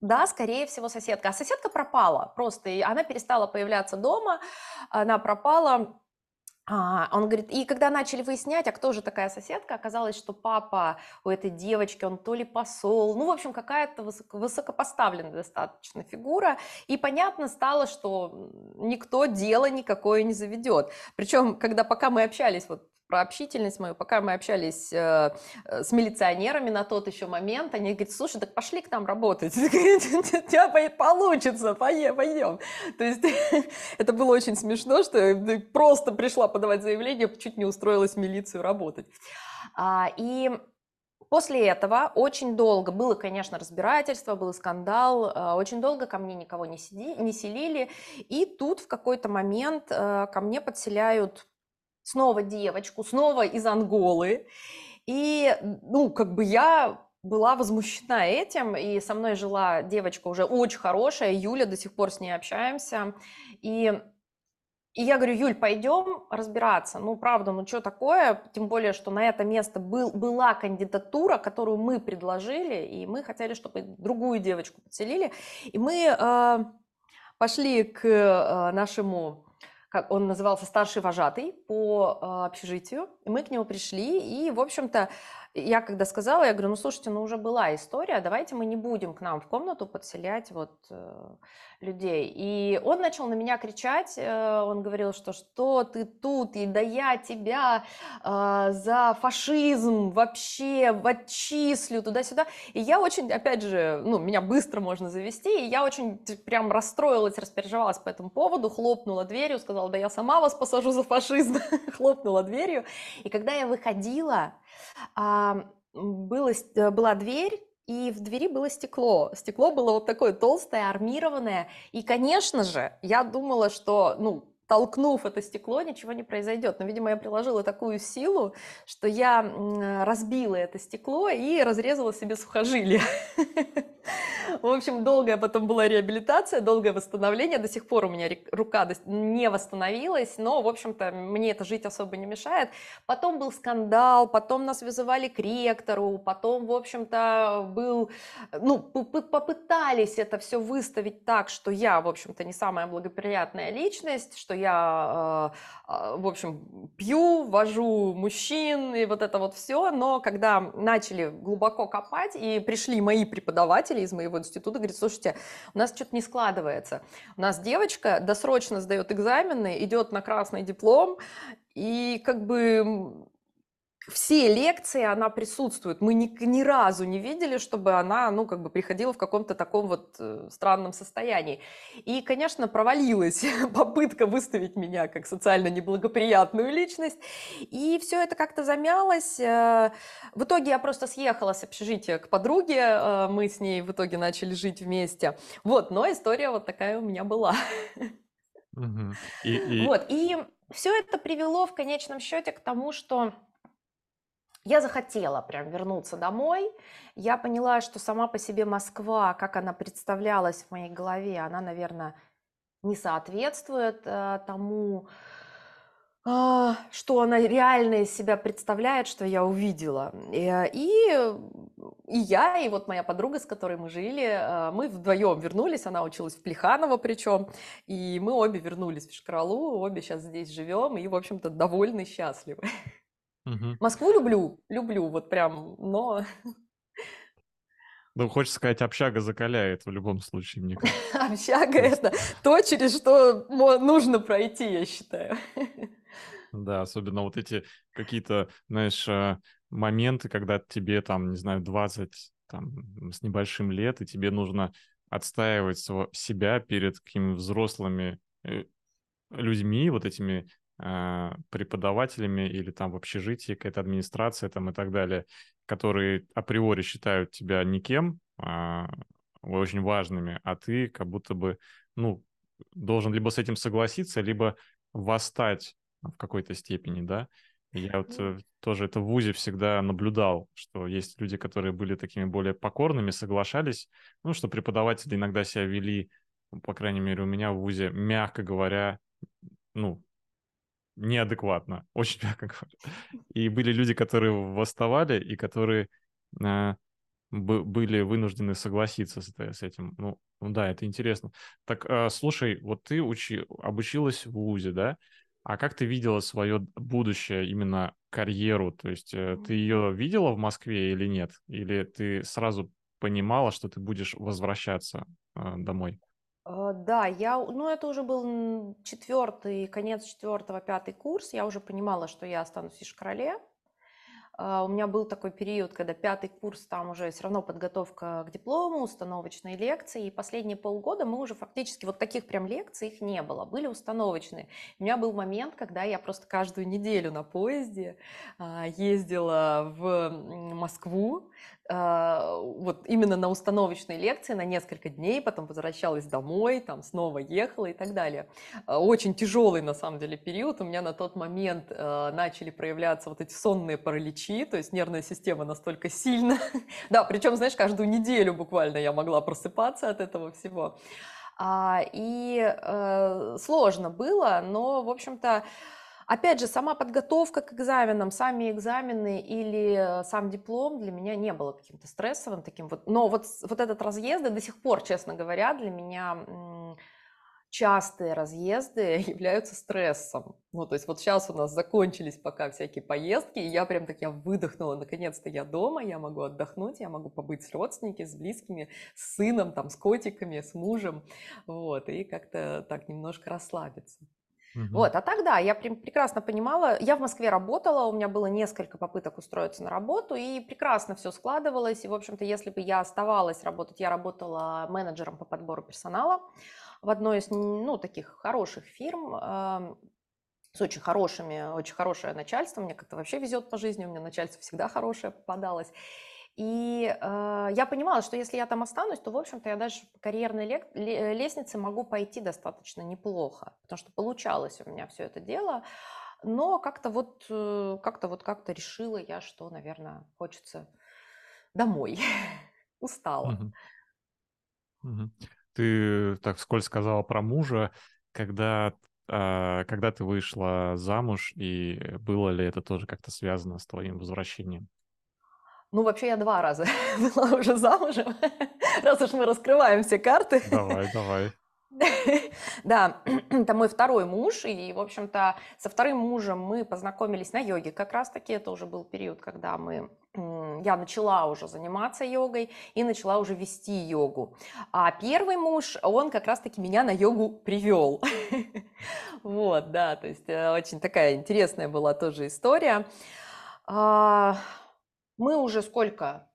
да, скорее всего, соседка. А соседка пропала просто, и она перестала появляться дома, она пропала. А, он говорит, и когда начали выяснять, а кто же такая соседка, оказалось, что папа у этой девочки, он то ли посол, ну, в общем, какая-то высоко, высокопоставленная достаточно фигура, и понятно стало, что никто дело никакое не заведет. Причем, когда пока мы общались вот про общительность мою, пока мы общались э, э, с милиционерами на тот еще момент, они говорят, слушай, так пошли к нам работать, у тебя получится, пойдем. То есть это было очень смешно, что просто пришла подавать заявление, чуть не устроилась в милицию работать. А, и После этого очень долго было, конечно, разбирательство, был скандал, э, очень долго ко мне никого не, сиди, не селили, и тут в какой-то момент ко мне подселяют снова девочку, снова из Анголы. И, ну, как бы я была возмущена этим, и со мной жила девочка уже очень хорошая, Юля, до сих пор с ней общаемся. И, и я говорю, Юль, пойдем разбираться. Ну, правда, ну что такое? Тем более, что на это место был, была кандидатура, которую мы предложили, и мы хотели, чтобы другую девочку подселили. И мы э, пошли к э, нашему как он назывался старший вожатый по э, общежитию. Мы к нему пришли, и, в общем-то, я когда сказала, я говорю, ну, слушайте, ну, уже была история, давайте мы не будем к нам в комнату подселять вот э, людей. И он начал на меня кричать, э, он говорил, что что ты тут, и да я тебя э, за фашизм вообще отчислю туда-сюда. И я очень, опять же, ну, меня быстро можно завести, и я очень прям расстроилась, распереживалась по этому поводу, хлопнула дверью, сказала, да я сама вас посажу за фашизм, хлопнула дверью. И когда я выходила, было, э, была дверь, и в двери было стекло. Стекло было вот такое толстое, армированное. И, конечно же, я думала, что, ну, толкнув это стекло, ничего не произойдет. Но, видимо, я приложила такую силу, что я разбила это стекло и разрезала себе сухожилие. В общем, долгая потом была реабилитация, долгое восстановление. До сих пор у меня рука не восстановилась, но, в общем-то, мне это жить особо не мешает. Потом был скандал, потом нас вызывали к ректору, потом, в общем-то, был... Ну, попытались это все выставить так, что я, в общем-то, не самая благоприятная личность, что я, э, э, в общем, пью, вожу мужчин и вот это вот все, но когда начали глубоко копать и пришли мои преподаватели из моего института, говорят, слушайте, у нас что-то не складывается. У нас девочка досрочно сдает экзамены, идет на красный диплом, и как бы все лекции она присутствует. Мы ни, ни разу не видели, чтобы она, ну, как бы приходила в каком-то таком вот э, странном состоянии. И, конечно, провалилась попытка выставить меня как социально неблагоприятную личность. И все это как-то замялось. Э, в итоге я просто съехала с общежития к подруге. Э, мы с ней в итоге начали жить вместе. Вот, но история вот такая у меня была. Угу. И, и... Вот, и все это привело в конечном счете к тому, что я захотела прям вернуться домой. Я поняла, что сама по себе Москва, как она представлялась в моей голове, она, наверное, не соответствует э, тому, э, что она реально из себя представляет, что я увидела. И, э, и, и я, и вот моя подруга, с которой мы жили, э, мы вдвоем вернулись, она училась в Плеханово причем, и мы обе вернулись в Шкаралу, обе сейчас здесь живем и, в общем-то, довольны, счастливы. Угу. Москву люблю, люблю, вот прям, но... Ну, хочется сказать, общага закаляет в любом случае, мне кажется. Общага — это то, через что нужно пройти, я считаю. Да, особенно вот эти какие-то, знаешь, э, моменты, когда тебе там, не знаю, 20 там, с небольшим лет, и тебе нужно отстаивать себя перед какими взрослыми э, людьми, вот этими преподавателями или там в общежитии какая-то администрация там и так далее, которые априори считают тебя никем, а, очень важными, а ты как будто бы, ну, должен либо с этим согласиться, либо восстать в какой-то степени, да. Я вот э, тоже это в ВУЗе всегда наблюдал, что есть люди, которые были такими более покорными, соглашались, ну, что преподаватели иногда себя вели, по крайней мере, у меня в ВУЗе, мягко говоря, ну, неадекватно, очень мягко говоря. И были люди, которые восставали и которые э, были вынуждены согласиться с, с этим. Ну, ну да, это интересно. Так, э, слушай, вот ты учи, обучилась в ВУЗе, да? А как ты видела свое будущее, именно карьеру? То есть э, ты ее видела в Москве или нет? Или ты сразу понимала, что ты будешь возвращаться э, домой? Э, да, я, ну, это уже был четвертый, конец четвертого, пятый курс. Я уже понимала, что я останусь в Ишкарале. А, у меня был такой период, когда пятый курс, там уже все равно подготовка к диплому, установочные лекции. И последние полгода мы уже фактически, вот таких прям лекций их не было, были установочные. У меня был момент, когда я просто каждую неделю на поезде а, ездила в Москву, а, вот именно на установочные лекции на несколько дней, потом возвращалась домой, там снова ехала и так далее. А, очень тяжелый на самом деле период. У меня на тот момент а, начали проявляться вот эти сонные параличи, то есть нервная система настолько сильно. да, причем, знаешь, каждую неделю буквально я могла просыпаться от этого всего. И э, сложно было, но, в общем-то, Опять же, сама подготовка к экзаменам, сами экзамены или сам диплом для меня не было каким-то стрессовым таким вот. Но вот, вот этот разъезд до сих пор, честно говоря, для меня частые разъезды являются стрессом. Ну, то есть вот сейчас у нас закончились пока всякие поездки, и я прям так я выдохнула, наконец-то я дома, я могу отдохнуть, я могу побыть с родственниками, с близкими, с сыном, там, с котиками, с мужем, вот, и как-то так немножко расслабиться. Угу. Вот, а тогда я прекрасно понимала, я в Москве работала, у меня было несколько попыток устроиться на работу, и прекрасно все складывалось, и, в общем-то, если бы я оставалась работать, я работала менеджером по подбору персонала в одной из, ну, таких хороших фирм, с очень хорошими, очень хорошее начальство, мне как-то вообще везет по жизни, у меня начальство всегда хорошее попадалось, и э, я понимала, что если я там останусь, то, в общем-то, я дальше по карьерной лестнице могу пойти достаточно неплохо, потому что получалось у меня все это дело. Но как-то вот, э, как-то вот как-то решила я, что, наверное, хочется домой. Устала. Ты так вскользь сказала про мужа, когда, э, когда ты вышла замуж, и было ли это тоже как-то связано с твоим возвращением? Ну, вообще я два раза была уже замужем, раз уж мы раскрываем все карты. Давай, давай. Да, это мой второй муж, и, в общем-то, со вторым мужем мы познакомились на йоге. Как раз-таки это уже был период, когда мы, я начала уже заниматься йогой и начала уже вести йогу. А первый муж, он как раз-таки меня на йогу привел. Вот, да, то есть э, очень такая интересная была тоже история. Мы уже сколько?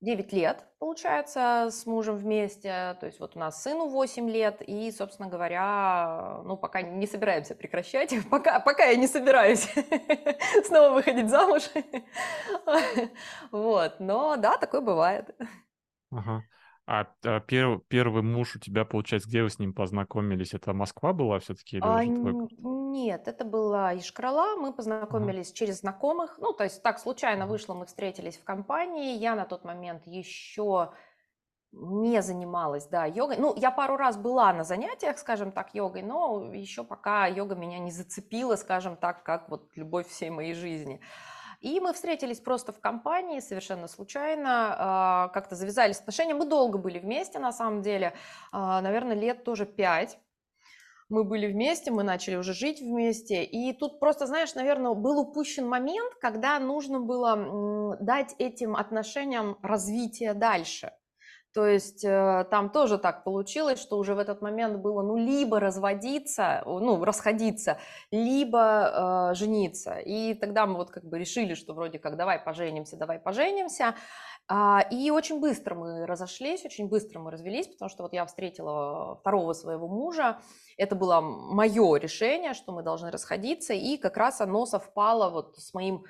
9 лет, получается, с мужем вместе. То есть вот у нас сыну 8 лет. И, собственно говоря, ну, пока не собираемся прекращать. Пока, пока я не собираюсь снова выходить замуж. Вот. Но да, такое бывает. Ага. А, а перв, первый муж у тебя, получается, где вы с ним познакомились? Это Москва была все-таки А, твой... нет, это была Ишкрала. Мы Ага, познакомились через знакомых. Ну, то есть так случайно ага. вышло, мы встретились в компании. Я на тот момент еще не занималась, да, йогой. Ну, я пару раз была на занятиях, скажем так, йогой, но еще пока йога меня не зацепила, скажем так, как вот любовь всей моей жизни. И мы встретились просто в компании, совершенно случайно, а, как-то завязались отношения. Мы долго были вместе, на самом деле, а, наверное, лет тоже пять. Мы были вместе, мы начали уже жить вместе. И тут просто, знаешь, наверное, был упущен момент, когда нужно было дать этим отношениям развитие дальше. То есть э, там тоже так получилось, что уже в этот момент было, ну, либо разводиться, ну, расходиться, либо э, жениться. И тогда мы вот как бы решили, что вроде как давай поженимся, давай поженимся. А, и очень быстро мы разошлись, очень быстро мы развелись, потому что вот я встретила второго своего мужа. Это было мое решение, что мы должны расходиться, и как раз оно совпало вот с моим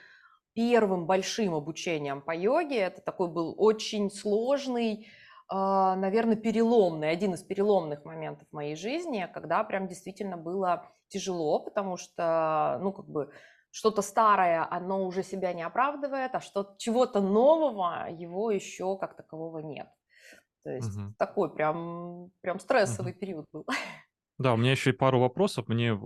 первым большим обучением по йоге. Это такой был очень сложный, наверное, переломный, один из переломных моментов моей жизни, когда прям действительно было тяжело, потому что, ну, как бы что-то старое, оно уже себя не оправдывает, а что чего-то нового его еще как такового нет. То есть угу. такой прям, прям стрессовый угу. период был. Да, у меня еще и пару вопросов. Мне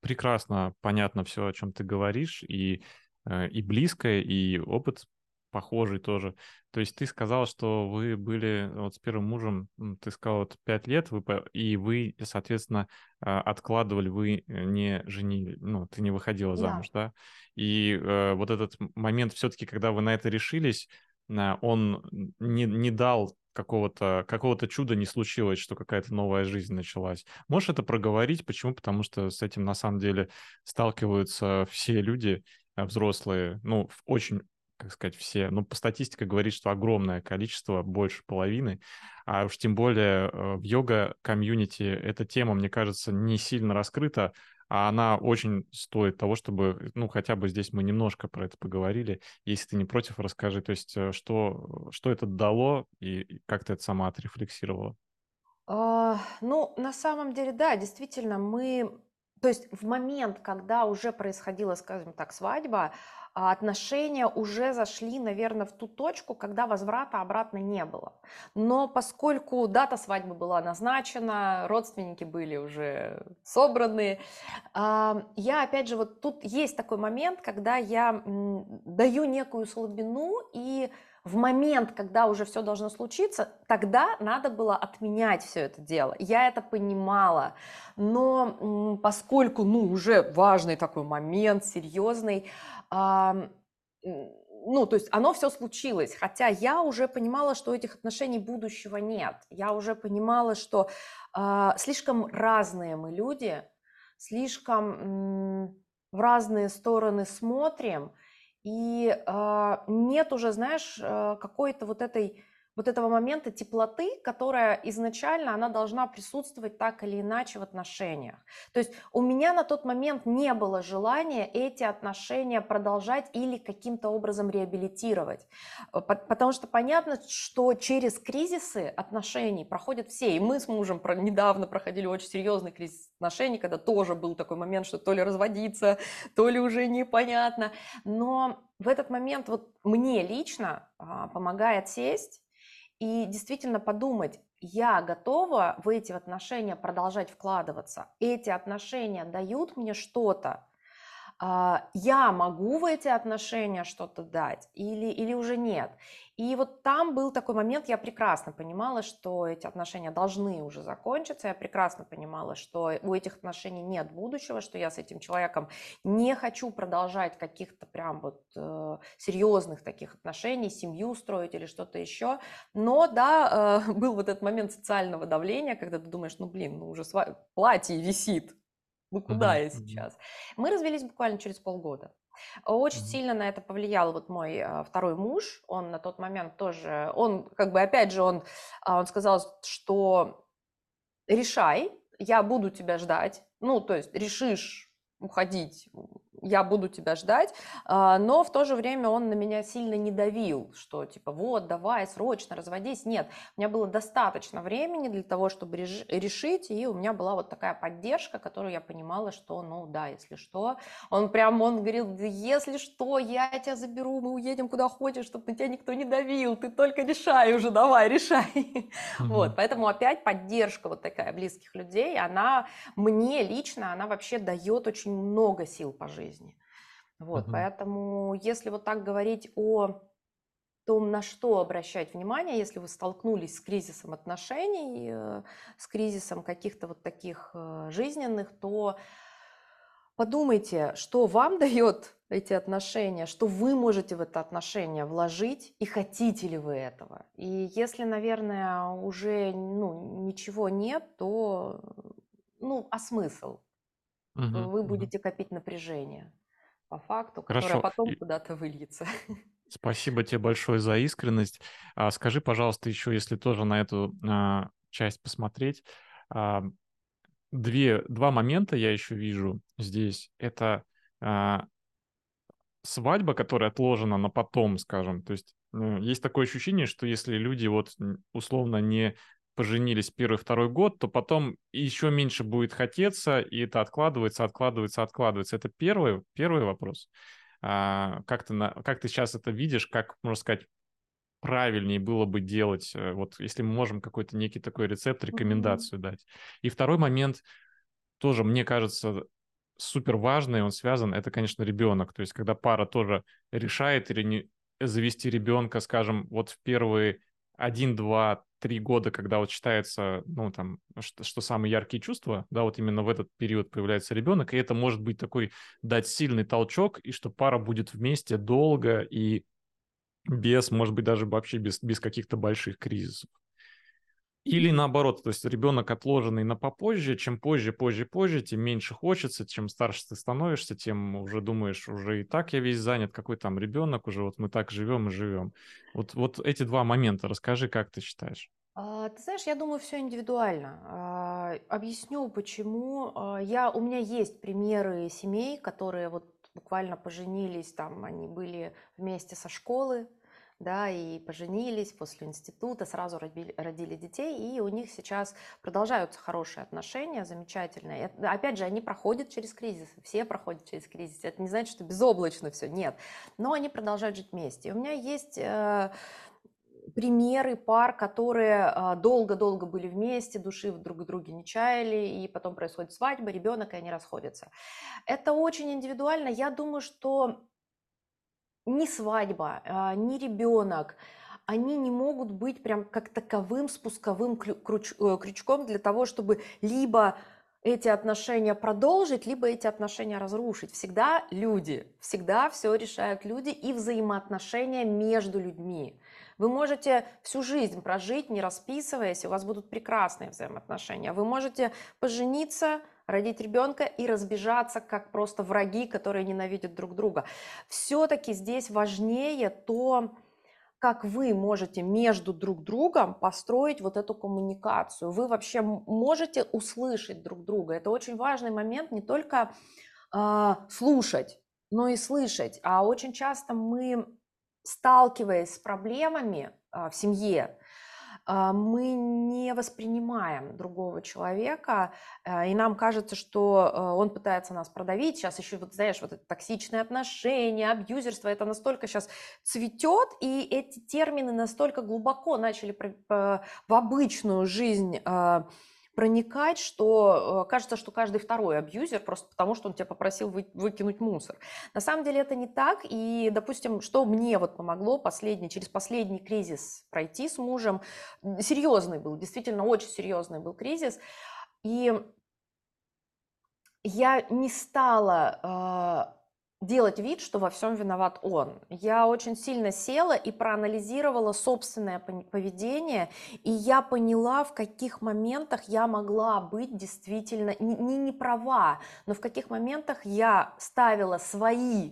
прекрасно понятно все, о чем ты говоришь, и, э, и близко, и опыт похожий тоже. То есть ты сказал, что вы были вот с первым мужем, ты сказал, вот пять лет, вы, и вы, соответственно, а, откладывали, вы э, не женили, ну, ты не выходила замуж, да? да? И э, вот этот момент все-таки, когда вы на это решились, он не, не дал какого-то какого-то чуда не случилось, что какая-то новая жизнь началась. Можешь это проговорить? Почему? Потому что с этим на самом деле сталкиваются все люди э, взрослые, ну, очень как сказать, все, ну, по статистике говорит, что огромное количество, больше половины, а уж тем более э, в йога-комьюнити эта тема, мне кажется, не сильно раскрыта, а она очень стоит того, чтобы, ну, хотя бы здесь мы немножко про это поговорили. Если ты не против, расскажи, то есть э, что, что это дало и как ты это сама отрефлексировала? А, ну, на самом деле, да, действительно, мы то есть в момент, когда уже происходила, скажем так, свадьба, отношения уже зашли, наверное, в ту точку, когда возврата обратно не было. Но поскольку дата свадьбы была назначена, родственники были уже собраны, а, я, опять же, вот тут есть такой момент, когда я даю некую слабину и в момент, когда уже все должно случиться, тогда надо было отменять все это дело. Я это понимала, но поскольку, ну, уже важный такой момент, серьезный, ну, то есть оно все случилось, хотя я уже понимала, что этих отношений будущего нет. Я уже понимала, что э, слишком разные мы люди, слишком м, в разные стороны смотрим, и э, нет уже, знаешь, э, какой-то вот этой вот этого момента теплоты, которая изначально она должна присутствовать так или иначе в отношениях. То есть у меня на тот момент не было желания эти отношения продолжать или каким-то образом реабилитировать. Э, потому что понятно, что через кризисы отношений проходят все. И мы с мужем недавно проходили очень серьезный кризис отношений, когда тоже был такой момент, что то ли разводиться, то ли уже непонятно. Но в этот момент вот мне лично а, помогает сесть и действительно подумать, я готова в эти отношения продолжать вкладываться. Эти отношения дают мне что-то, я могу в эти отношения что-то дать или, или уже нет. И вот там был такой момент, я прекрасно понимала, что эти отношения должны уже закончиться, я прекрасно понимала, что у этих отношений нет будущего, что я с этим человеком не хочу продолжать каких-то прям вот э, серьезных таких отношений, семью строить или что-то еще. Но да, э, был вот этот момент социального давления, когда ты думаешь, ну блин, ну уже сва- платье висит, ну куда я сейчас? Мы развелись буквально через полгода. Очень Мгм. сильно на это повлиял вот мой а, второй муж. Он на тот момент тоже, он как бы опять же он, а, он сказал, что решай, я буду тебя ждать. Ну то есть решишь уходить, я буду тебя ждать, а, но в то же время он на меня сильно не давил, что типа вот, давай, срочно разводись. Нет, у меня было достаточно времени для того, чтобы решить, и у меня была вот такая поддержка, которую я понимала, что, ну да, если что, он прям, он говорил, если что, я тебя заберу, мы уедем куда хочешь, чтобы на тебя никто не давил, ты только решай уже, давай, решай. Вот, поэтому опять поддержка вот такая близких людей, она мне лично, она вообще дает очень много сил по жизни жизни. Вот, угу. поэтому если вот так говорить о том, на что обращать внимание, если вы столкнулись с кризисом отношений, э, с кризисом каких-то вот таких э, жизненных, то подумайте, что вам дает эти отношения, что вы можете в это отношение вложить и хотите ли вы этого. И если, наверное, уже ну, ничего нет, то ну, а смысл? Угу, вы будете копить напряжение по факту, которое потом И куда-то выльется. спасибо тебе большое за искренность. А, скажи, пожалуйста, еще, если тоже на эту а, часть посмотреть, а, две, два момента я еще вижу здесь. Это а, свадьба, которая отложена на потом, скажем. То есть ну, есть такое ощущение, что если люди вот условно не поженились первый, второй год, то потом еще меньше будет хотеться, и это откладывается, откладывается, откладывается. Это первый, первый вопрос. А, как, ты на, как ты сейчас это видишь, как, можно сказать, правильнее было бы делать, э, вот если мы можем какой-то некий такой рецепт, рекомендацию mm-hmm. дать. И второй момент тоже, мне кажется, супер важный, он связан, это, конечно, ребенок. То есть, когда пара тоже решает или не, завести ребенка, скажем, вот в первые один, два, три года, когда вот считается, ну, там, что, что самые яркие чувства, да, вот именно в этот период появляется ребенок, и это может быть такой, дать сильный толчок, и что пара будет вместе долго и без, может быть, даже вообще без, без каких-то больших кризисов. Или наоборот, то есть ребенок отложенный на попозже, чем позже, позже, позже, тем меньше хочется, чем старше ты становишься, тем уже думаешь, уже и так я весь занят, какой там ребенок, уже вот мы так живем и живем. Вот, вот эти два момента, расскажи, как ты считаешь? А, ты знаешь, я думаю, все индивидуально. А, объясню, почему. А, я, у меня есть примеры семей, которые вот буквально поженились, там они были вместе со школы, да, и поженились после института, сразу родили, родили детей, и у них сейчас продолжаются хорошие отношения, замечательные. И, опять же, они проходят через кризис, все проходят через кризис. Это не значит, что безоблачно все, нет. Но они продолжают жить вместе. И у меня есть э, примеры пар, которые э, долго-долго были вместе, души друг в друге не чаяли, и потом происходит свадьба, ребенок, и они расходятся. Это очень индивидуально. Я думаю, что ни свадьба, а, ни ребенок, они не могут быть прям как таковым спусковым э, крючком для того, чтобы либо эти отношения продолжить, либо эти отношения разрушить. Всегда люди, всегда все решают люди и взаимоотношения между людьми. Вы можете всю жизнь прожить, не расписываясь, и у вас будут прекрасные взаимоотношения. Вы можете пожениться, родить ребенка и разбежаться как просто враги, которые ненавидят друг друга. Все-таки здесь важнее то, как вы можете между друг другом построить вот эту коммуникацию. Вы вообще можете услышать друг друга. Это очень важный момент не только э, слушать, но и слышать. А очень часто мы, сталкиваясь с проблемами э, в семье, а, мы не воспринимаем другого человека, а, и нам кажется, что а, он пытается нас продавить. Сейчас еще, вот, знаешь, вот это токсичные отношения, абьюзерство, это настолько сейчас цветет, и эти термины настолько глубоко начали в обычную жизнь проникать, что э, кажется, что каждый второй абьюзер просто потому, что он тебя попросил вы, выкинуть мусор. На самом деле это не так, и, допустим, что мне вот помогло последний, через последний кризис пройти с мужем, серьезный был, действительно очень серьезный был кризис, и я не стала э, делать вид, что во всем виноват он. Я очень сильно села и проанализировала собственное поведение, и я поняла, в каких моментах я могла быть действительно не, не, права, но в каких моментах я ставила свои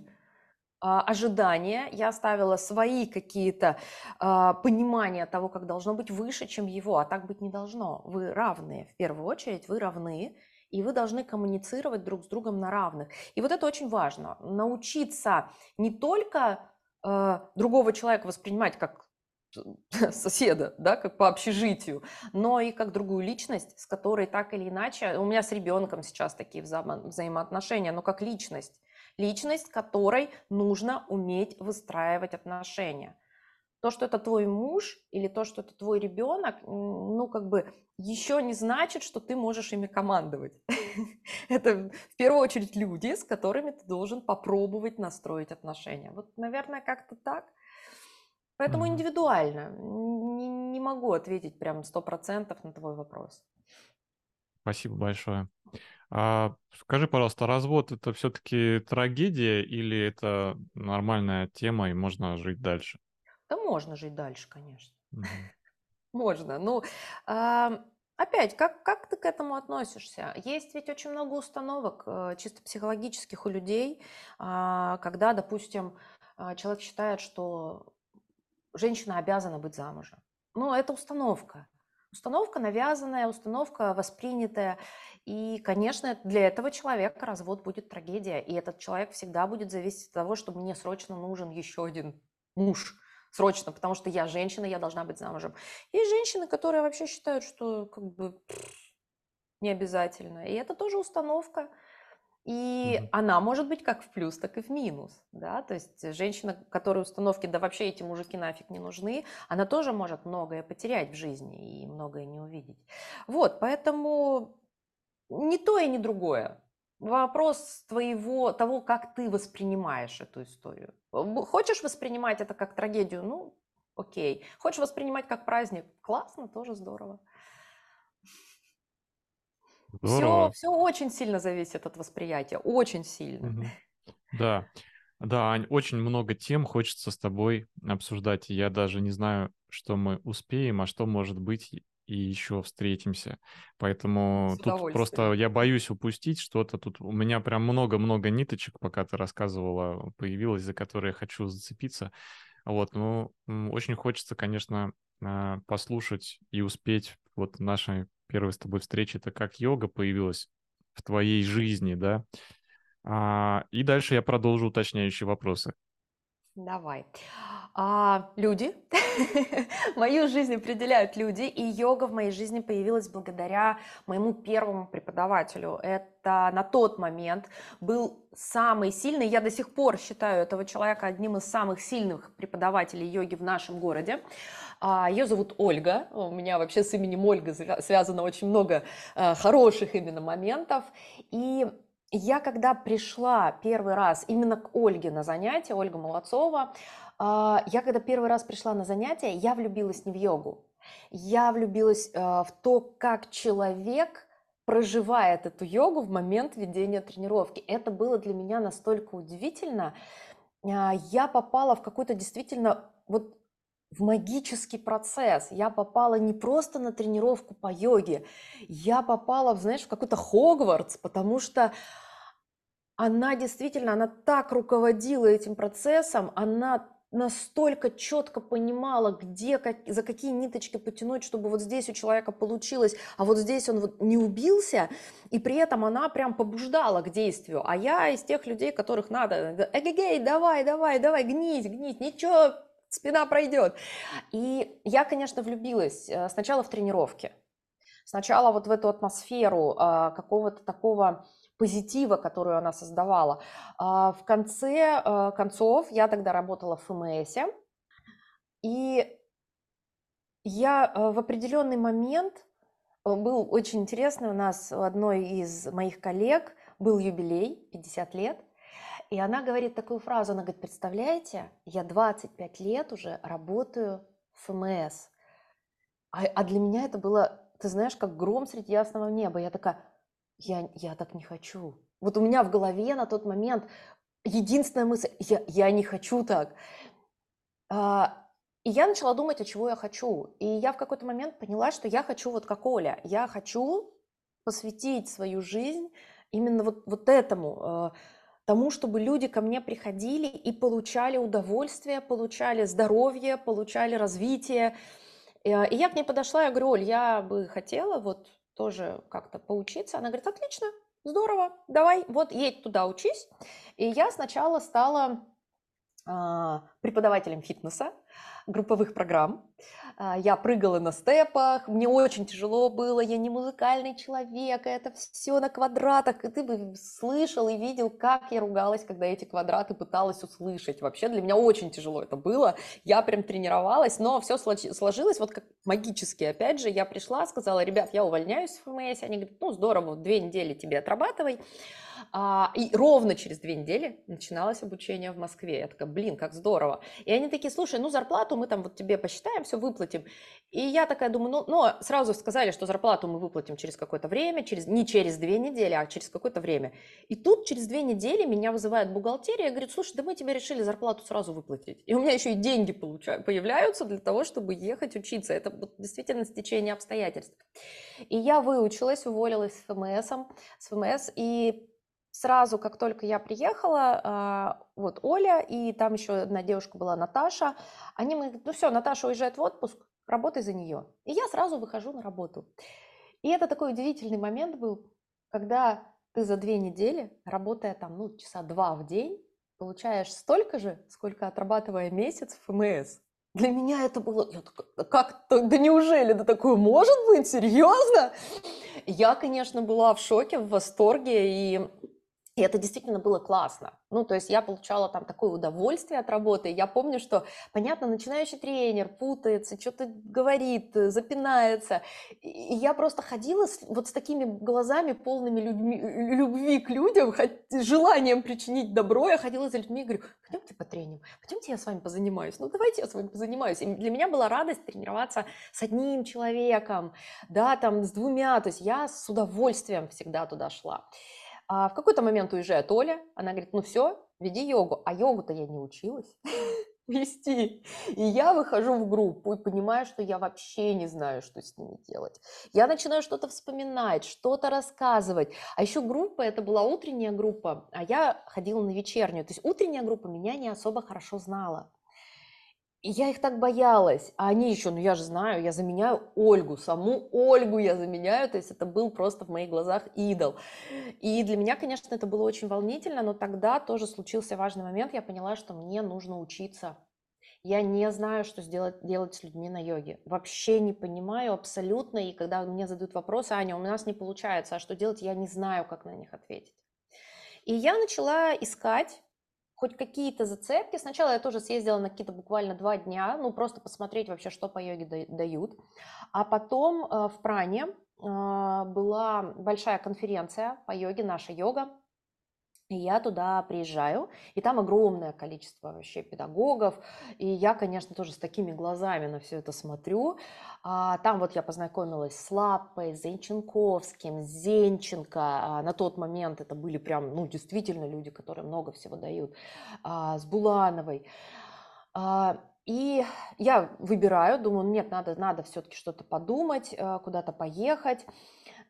а, ожидания, я ставила свои какие-то а, понимания того, как должно быть выше, чем его, а так быть не должно. Вы равны, в первую очередь, вы равны, и вы должны коммуницировать друг с другом на равных. И вот это очень важно. Научиться не только э, другого человека воспринимать как соседа, да, как по общежитию, но и как другую личность, с которой так или иначе, у меня с ребенком сейчас такие взаимо- взаимоотношения, но как личность, личность, которой нужно уметь выстраивать отношения. То, что это твой муж или то, что это твой ребенок, ну, как бы еще не значит, что ты можешь ими командовать. Это в первую очередь люди, с которыми ты должен попробовать настроить отношения. Вот, наверное, как-то так. Поэтому индивидуально. Не, не могу ответить прям сто процентов на твой вопрос. Спасибо большое. А, скажи, пожалуйста, развод это все-таки трагедия или это нормальная тема и можно жить дальше? Да можно жить дальше, конечно. Можно. Ну, опять, как, как ты к этому относишься? Есть ведь очень много установок э, чисто психологических у людей, а, когда, допустим, а, человек считает, что женщина обязана быть замужем. Ну, это установка. Установка навязанная, установка воспринятая. И, конечно, для этого человека развод будет трагедия. И этот человек всегда будет зависеть от того, что мне срочно нужен еще один муж срочно, потому что я женщина, я должна быть замужем. Есть женщины, которые вообще считают, что как бы не обязательно. И это тоже установка. И mm-hmm. она может быть как в плюс, так и в минус. Да? То есть женщина, которой установки, да вообще эти мужики нафиг не нужны, она тоже может многое потерять в жизни и многое не увидеть. Вот, поэтому не то и не другое. Вопрос твоего, того, как ты воспринимаешь эту историю. Хочешь воспринимать это как трагедию? Ну, окей. Хочешь воспринимать как праздник? Классно, тоже здорово. Все, все очень сильно зависит от восприятия, очень сильно. Мгм. Да, да, Ань, очень много тем хочется с тобой обсуждать, я даже не знаю, что мы успеем, а что может быть и еще встретимся. Поэтому тут просто я боюсь упустить что-то. Тут у меня прям много-много ниточек, пока ты рассказывала, появилось, за которые я хочу зацепиться. Вот, ну, очень хочется, конечно, а, послушать и успеть вот нашей первой с тобой встречи, это как йога появилась в твоей жизни, да? А, и дальше я продолжу уточняющие вопросы. Давай. А, люди. Мою жизнь определяют люди, и йога в моей жизни появилась благодаря моему первому преподавателю. Это на тот момент был самый сильный, я до сих пор считаю этого человека одним из самых сильных преподавателей йоги в нашем городе. А, Ее зовут Ольга. У меня вообще с именем Ольга связано очень много э, хороших именно моментов. И я когда пришла первый раз именно к Ольге на занятие, Ольга Молодцова, я когда первый раз пришла на занятия, я влюбилась не в йогу. Я влюбилась э, в то, как человек проживает эту йогу в момент ведения тренировки. Это было для меня настолько удивительно. А, я попала в какой-то действительно вот в магический процесс. Я попала не просто на тренировку по йоге, я попала, знаешь, в какой-то Хогвартс, потому что она действительно, она так руководила этим процессом, она настолько четко понимала, где, как, за какие ниточки потянуть, чтобы вот здесь у человека получилось, а вот здесь он вот не убился, и при этом она прям побуждала к действию. А я из тех людей, которых надо, эгегей, давай, давай, давай, гнись, гнись, ничего, спина пройдет. И я, конечно, влюбилась э, сначала в тренировке, сначала вот в эту атмосферу а, какого-то такого позитива, которую она создавала. А, в конце э, концов, я тогда работала в ФМС, и я э, в определенный момент, был очень интересный, у нас у одной из моих коллег был юбилей, 50 лет, и она говорит такую фразу, она говорит, представляете, я 25 лет уже работаю в ФМС. А, а для меня это было, ты знаешь, как гром среди ясного неба. Я такая, я, я так не хочу. Вот у меня в голове на тот момент единственная мысль, я, я не хочу так. А, и я начала думать, а чего я хочу. И я в какой-то момент поняла, что я хочу вот как Оля. Я хочу посвятить свою жизнь именно вот, вот этому. Э, тому, чтобы люди ко мне приходили и получали удовольствие, получали здоровье, получали развитие. И я к ней подошла, я говорю, Оль, я бы хотела вот тоже как-то поучиться. Она говорит, отлично, здорово, давай, вот едь туда, учись. И я сначала стала э, преподавателем фитнеса, групповых программ. А, я прыгала на степах, мне очень тяжело было, я не музыкальный человек, это все на квадратах, и ты бы слышал и видел, как я ругалась, когда эти квадраты пыталась услышать. Вообще для меня очень тяжело это было, я прям тренировалась, но все сложилось вот как магически. Опять же, я пришла, сказала, ребят, я увольняюсь в ФМС, они говорят, ну здорово, две недели тебе отрабатывай. А, и ровно через две недели начиналось обучение в Москве. Я такая, блин, как здорово. И они такие, слушай, ну зарплату мы там вот тебе посчитаем, все выплатим. И я такая думаю, ну, ну сразу сказали, что зарплату мы выплатим через какое-то время, через, не через две недели, а через какое-то время. И тут через две недели меня вызывает бухгалтерия говорит, слушай, да мы тебе решили зарплату сразу выплатить. И у меня еще и деньги получаю, появляются для того, чтобы ехать учиться. Это вот действительно стечение обстоятельств. И я выучилась, уволилась с ФМС, с ФМС и сразу, как только я приехала, а, вот Оля и там еще одна девушка была Наташа, они мне говорят, ну все, Наташа уезжает в отпуск, работай за нее. И я сразу выхожу на работу. И это такой удивительный момент был, когда ты за две недели, работая там, ну, часа два в день, получаешь столько же, сколько отрабатывая месяц в ФМС. Для меня это было, я такая, как, да неужели, да такое может быть, серьезно? Я, конечно, была в шоке, в восторге, и И это действительно было классно. Ну, то есть я получала там такое удовольствие от работы. Я помню, что, понятно, начинающий тренер путается, что-то говорит, запинается. И я просто ходила с, вот с такими глазами, полными людьми, любви к людям, желанием причинить добро. Я ходила за людьми и говорю, пойдемте по тренинг, пойдемте я с вами позанимаюсь. Ну, давайте я с вами позанимаюсь. И для меня была радость тренироваться с одним человеком, да, там, с двумя. То есть я с удовольствием всегда туда шла. А в какой-то момент уезжает Оля, она говорит, ну все, веди йогу. А йогу-то я не училась вести. И я выхожу в группу и понимаю, что я вообще не знаю, что с ними делать. Я начинаю что-то вспоминать, что-то рассказывать. А еще группа, это была утренняя группа, а я ходила на вечернюю. То есть утренняя группа меня не особо хорошо знала. И я их так боялась. А они еще, ну я же знаю, я заменяю Ольгу, саму Ольгу я заменяю. То есть это был просто в моих глазах идол. И для меня, конечно, это было очень волнительно, но тогда тоже случился важный момент. Я поняла, что мне нужно учиться. Я не знаю, что сделать, делать с людьми на йоге. Вообще не понимаю абсолютно. И когда мне задают вопросы, Аня, у нас не получается, а что делать, я не знаю, как на них ответить. И я начала искать хоть какие-то зацепки. Сначала я тоже съездила на какие-то буквально два дня, ну просто посмотреть вообще, что по йоге дают. А потом э, в Пране э, была большая конференция по йоге, наша йога. И я туда приезжаю, и там огромное количество вообще педагогов, и я, конечно, тоже с такими глазами на все это смотрю. А, там вот я познакомилась с Лапой, Зенченковским, Зенченко. А, на тот момент это были прям, ну, действительно люди, которые много всего дают. А, с Булановой. А, и я выбираю, думаю, нет, надо, надо все-таки что-то подумать, а, куда-то поехать.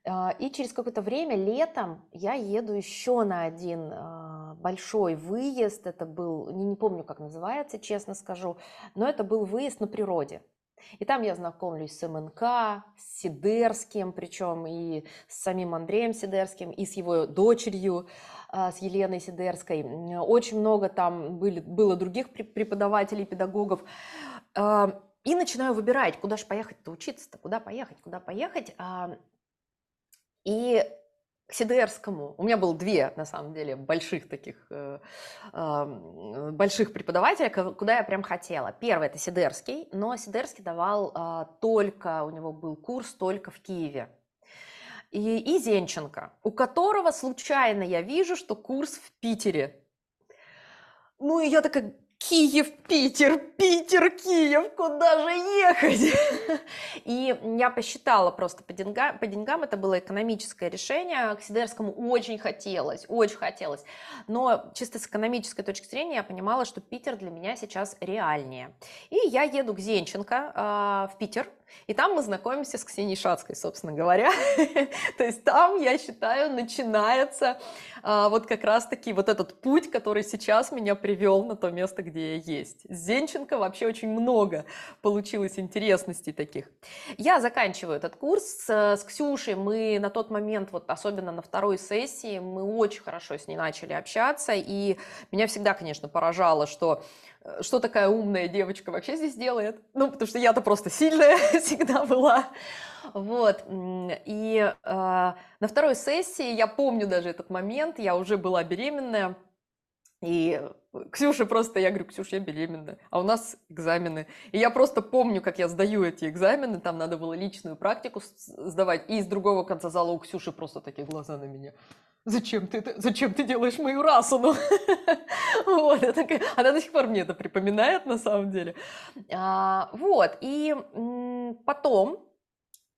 А, и через какое-то время, летом, я еду еще на один а, большой выезд. Это был, не, не помню, как называется, честно скажу, но это был выезд на природе. И там я знакомлюсь с МНК, с Сидерским, причем и с самим Андреем Сидерским, и с его дочерью, а, с Еленой Сидерской. Очень много там были, было других преподавателей, педагогов. И начинаю выбирать, куда же поехать-то учиться-то, куда поехать, куда поехать. И к Сидерскому, у меня было две, на самом деле, больших таких, э, э, больших преподавателя, куда я прям хотела. Первый – это Сидерский, но Сидерский давал э, только, у него был курс только в Киеве. И, и Зенченко, у которого случайно я вижу, что курс в Питере. Ну, и я такая, Киев, Питер, Питер, Киев, куда же ехать? И я посчитала просто по деньгам, по деньгам, это было экономическое решение, к Сидерскому очень хотелось, очень хотелось, но чисто с экономической точки зрения я понимала, что Питер для меня сейчас реальнее. И я еду к Зенченко э, в Питер, и там мы знакомимся с Ксенией Шацкой, собственно говоря. То есть там, я считаю, начинается а, вот как раз-таки вот этот путь, который сейчас меня привел на то место, где я есть. Зенченко вообще очень много получилось интересностей таких. Я заканчиваю этот курс с, с Ксюшей. Мы на тот момент, вот особенно на второй сессии, мы очень хорошо с ней начали общаться. И меня всегда, конечно, поражало, что Э, что такая умная девочка вообще здесь делает. Ну, потому что я-то просто сильная всегда была. Вот. И э, на второй сессии, я помню даже этот момент, я уже была беременная, и Ксюша просто, я говорю, Ксюша, я беременна, а у нас экзамены. И я просто помню, как я сдаю эти экзамены, там надо было личную практику сдавать, и из другого конца зала у Ксюши просто такие глаза на меня зачем ты, это, зачем ты делаешь мою расану? вот, это, она до сих пор мне это припоминает на самом деле. А, вот, и потом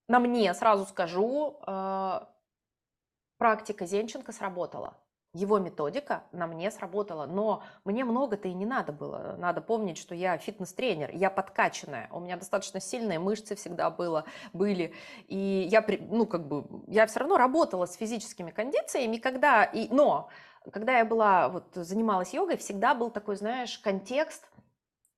на мне, сразу скажу, а, практика Зенченко сработала его методика на мне сработала, но мне много-то и не надо было. Надо помнить, что я фитнес-тренер, я подкачанная, у меня достаточно сильные мышцы всегда было, были, и я, ну, как бы, я все равно работала с физическими кондициями, когда, и, но когда я была, вот, занималась йогой, всегда был такой, знаешь, контекст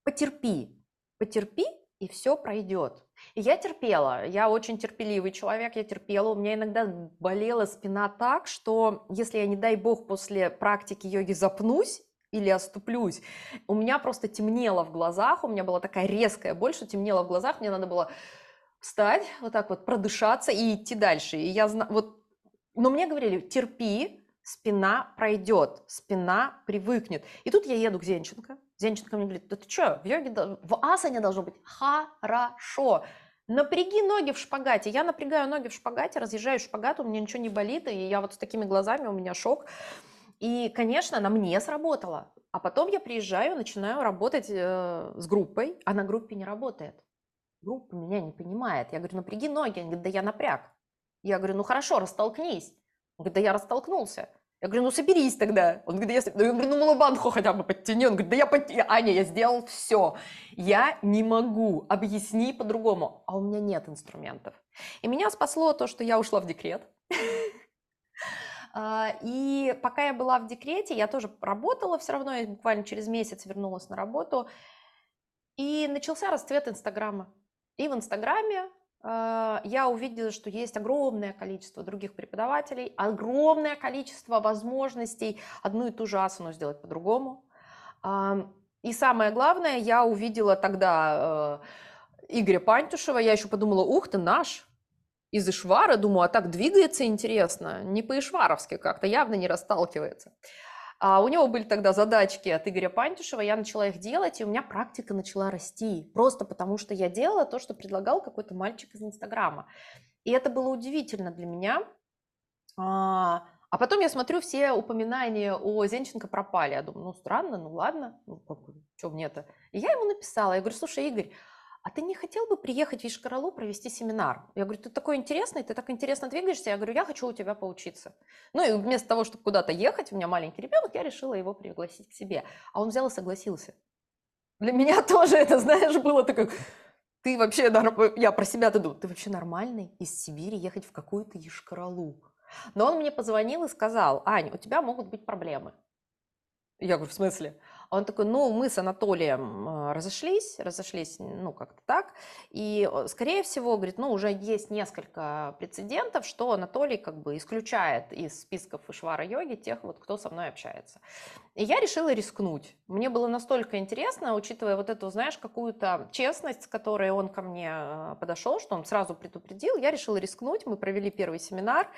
«потерпи, потерпи, и все пройдет». И я терпела, я очень терпеливый человек, я терпела, у меня иногда болела спина так, что если я, не дай бог, после практики йоги запнусь, или оступлюсь. У меня просто темнело в глазах, у меня была такая резкая боль, что темнело в глазах, мне надо было встать, вот так вот продышаться и идти дальше. И я знаю, вот, но мне говорили, терпи, спина пройдет, спина привыкнет. И тут я еду к Зенченко. Зенченко мне говорит, да ты что, в йоге, в асане должно быть хорошо. Напряги ноги в шпагате. Я напрягаю ноги в шпагате, разъезжаю шпагат, у меня ничего не болит, и я вот с такими глазами, у меня шок. И, конечно, она мне сработала. А потом я приезжаю, начинаю работать э, с группой, а на группе не работает. Группа меня не понимает. Я говорю, напряги ноги. Они говорят, да я напряг. Я говорю, ну хорошо, растолкнись. Он говорит, да я растолкнулся. Я говорю, ну соберись тогда. Он говорит, да я, я говорю, ну малобанху хотя бы подтяни. Он говорит, да я подтяни. Аня, я сделал все. Я не могу. Объясни по-другому. А у меня нет инструментов. И меня спасло то, что я ушла в декрет. А, и пока я была в декрете, я тоже работала все равно, я буквально через месяц вернулась на работу, и начался расцвет Инстаграма. И в Инстаграме а, я увидела, что есть огромное количество других преподавателей, огромное количество возможностей одну и ту же асану сделать по-другому. И самое главное, я увидела тогда э, Игоря Пантюшева, я еще подумала, ух ты, наш, из Ишвара, думаю, а так двигается интересно, не по-ишваровски как-то, явно не расталкивается. А у него были тогда задачки от Игоря Пантюшева, я начала их делать, и у меня практика начала расти. Просто потому, что я делала то, что предлагал какой-то мальчик из Инстаграма. И это было удивительно для меня. А, а потом я смотрю, все упоминания о Зенченко пропали. Я думаю, ну странно, ну ладно, ну, что мне-то. И я ему написала, я говорю, слушай, Игорь, а ты не хотел бы приехать в Ишкаралу провести семинар? Я говорю, ты такой интересный, ты так интересно двигаешься. Я говорю, я хочу у тебя поучиться. Ну и вместо того, чтобы куда-то ехать, у меня маленький ребенок, я решила его пригласить к себе. А он взял и согласился. Для меня тоже это, знаешь, было такое, ты вообще, я про себя-то думаю, ты вообще нормальный из Сибири ехать в какую-то Ешкаралу? Но он мне позвонил и сказал, Ань, у тебя могут быть проблемы. Я говорю, в смысле? Он такой, ну, мы с Анатолием а, разошлись, разошлись, ну, как-то так, и, скорее всего, говорит, ну, уже есть несколько прецедентов, что Анатолий как бы исключает из списков Ишвара йоги тех, вот, кто со мной общается. И я решила рискнуть. Мне было настолько интересно, учитывая вот эту, знаешь, какую-то честность, с которой он ко мне а, подошел, что он сразу предупредил, я решила рискнуть, мы провели первый семинар,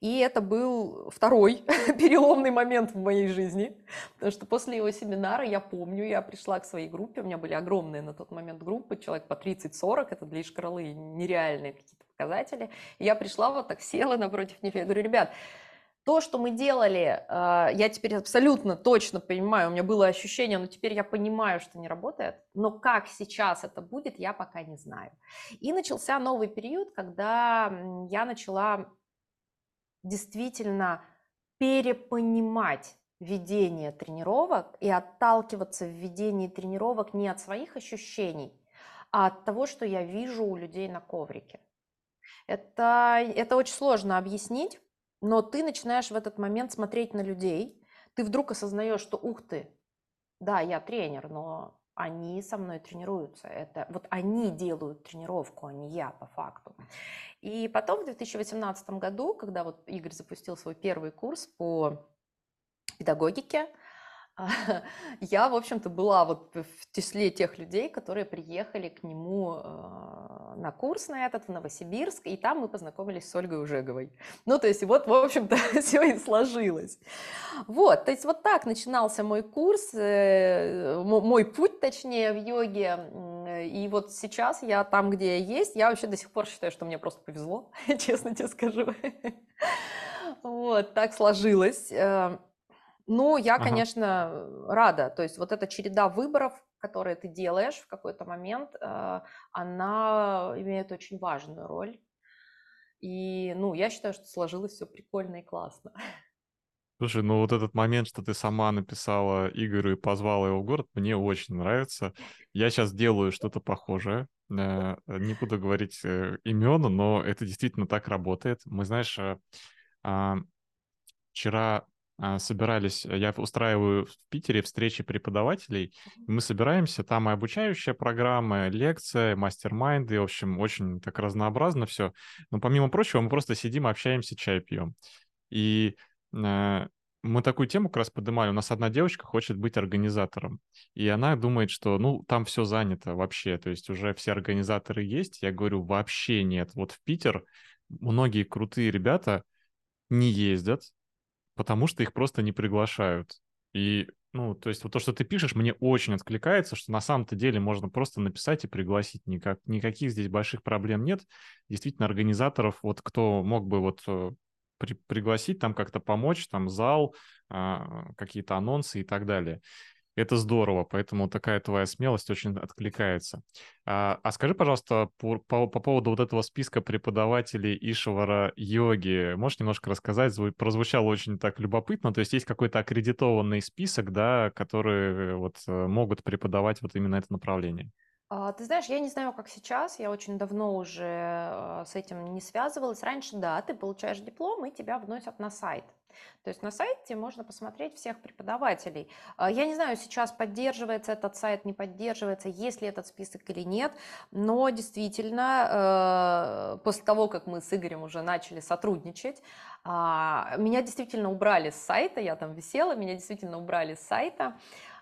и это был второй переломный момент в моей жизни, потому что после его семинара семинара, я помню, я пришла к своей группе, у меня были огромные на тот момент группы, человек по 30-40, это для Ишкралы нереальные какие-то показатели. Я пришла вот так, села напротив них, я говорю, ребят, то, что мы делали, а, я теперь абсолютно точно понимаю, у меня было ощущение, но теперь я понимаю, что не работает, но как сейчас это будет, я пока не знаю. И начался новый период, когда я начала действительно перепонимать ведения тренировок и отталкиваться в ведении тренировок не от своих ощущений, а от того, что я вижу у людей на коврике. Это, это очень сложно объяснить, но ты начинаешь в этот момент смотреть на людей, ты вдруг осознаешь, что ух ты, да, я тренер, но они со мной тренируются. Это вот они делают тренировку, а не я по факту. И потом в 2018 году, когда вот Игорь запустил свой первый курс по педагогике. Я, в общем-то, была вот в числе тех людей, которые приехали к нему э, на курс на этот в Новосибирск, и там мы познакомились с Ольгой Ужеговой. Ну, то есть вот, в общем-то, все и сложилось. Вот, то есть вот так начинался мой курс, э, мой путь, точнее, в йоге. И вот сейчас я там, где я есть, я вообще до сих пор считаю, что мне просто повезло, честно тебе скажу. Вот, так сложилось. Ну, я, Ага. конечно, рада. То есть вот эта череда выборов, которые ты делаешь в какой-то момент, э, она имеет очень важную роль. И, ну, я считаю, что сложилось все прикольно и классно. Слушай, ну вот этот момент, что ты сама написала Игорю и позвала его в город, мне очень нравится. Я сейчас делаю что-то похожее. Э, не буду говорить э, имен, но это действительно так работает. Мы, знаешь, а, вчера собирались, я устраиваю в Питере встречи преподавателей, мы собираемся, там и обучающая программа, лекция, мастер-майнды, в общем, очень так разнообразно все. Но помимо прочего, мы просто сидим, общаемся, чай пьем. И э, мы такую тему как раз поднимали. У нас одна девочка хочет быть организатором, и она думает, что, ну, там все занято вообще, то есть уже все организаторы есть. Я говорю, вообще нет. Вот в Питер многие крутые ребята не ездят, потому что их просто не приглашают. И, ну, то есть вот то, что ты пишешь, мне очень откликается, что на самом-то деле можно просто написать и пригласить. Никак, никаких здесь больших проблем нет. Действительно, организаторов, вот кто мог бы вот э, при, пригласить, там как-то помочь, там зал, а, какие-то анонсы и так далее. Это здорово, поэтому такая твоя смелость очень откликается. А, а скажи, пожалуйста, по, по, по поводу вот этого списка преподавателей Ишвара йоги, можешь немножко рассказать? Прозвучало очень так любопытно, то есть есть какой-то аккредитованный список, да, которые вот э, могут преподавать вот именно это направление? А, ты знаешь, я не знаю, как сейчас, я очень давно уже а, с этим не связывалась. Раньше, да, ты получаешь диплом, и тебя вносят на сайт. То есть на сайте можно посмотреть всех преподавателей. А, я не знаю, сейчас поддерживается этот сайт, не поддерживается, есть ли этот список или нет, но действительно, после того, как мы с Игорем уже начали сотрудничать, меня действительно убрали с сайта, я там висела, меня действительно убрали с сайта.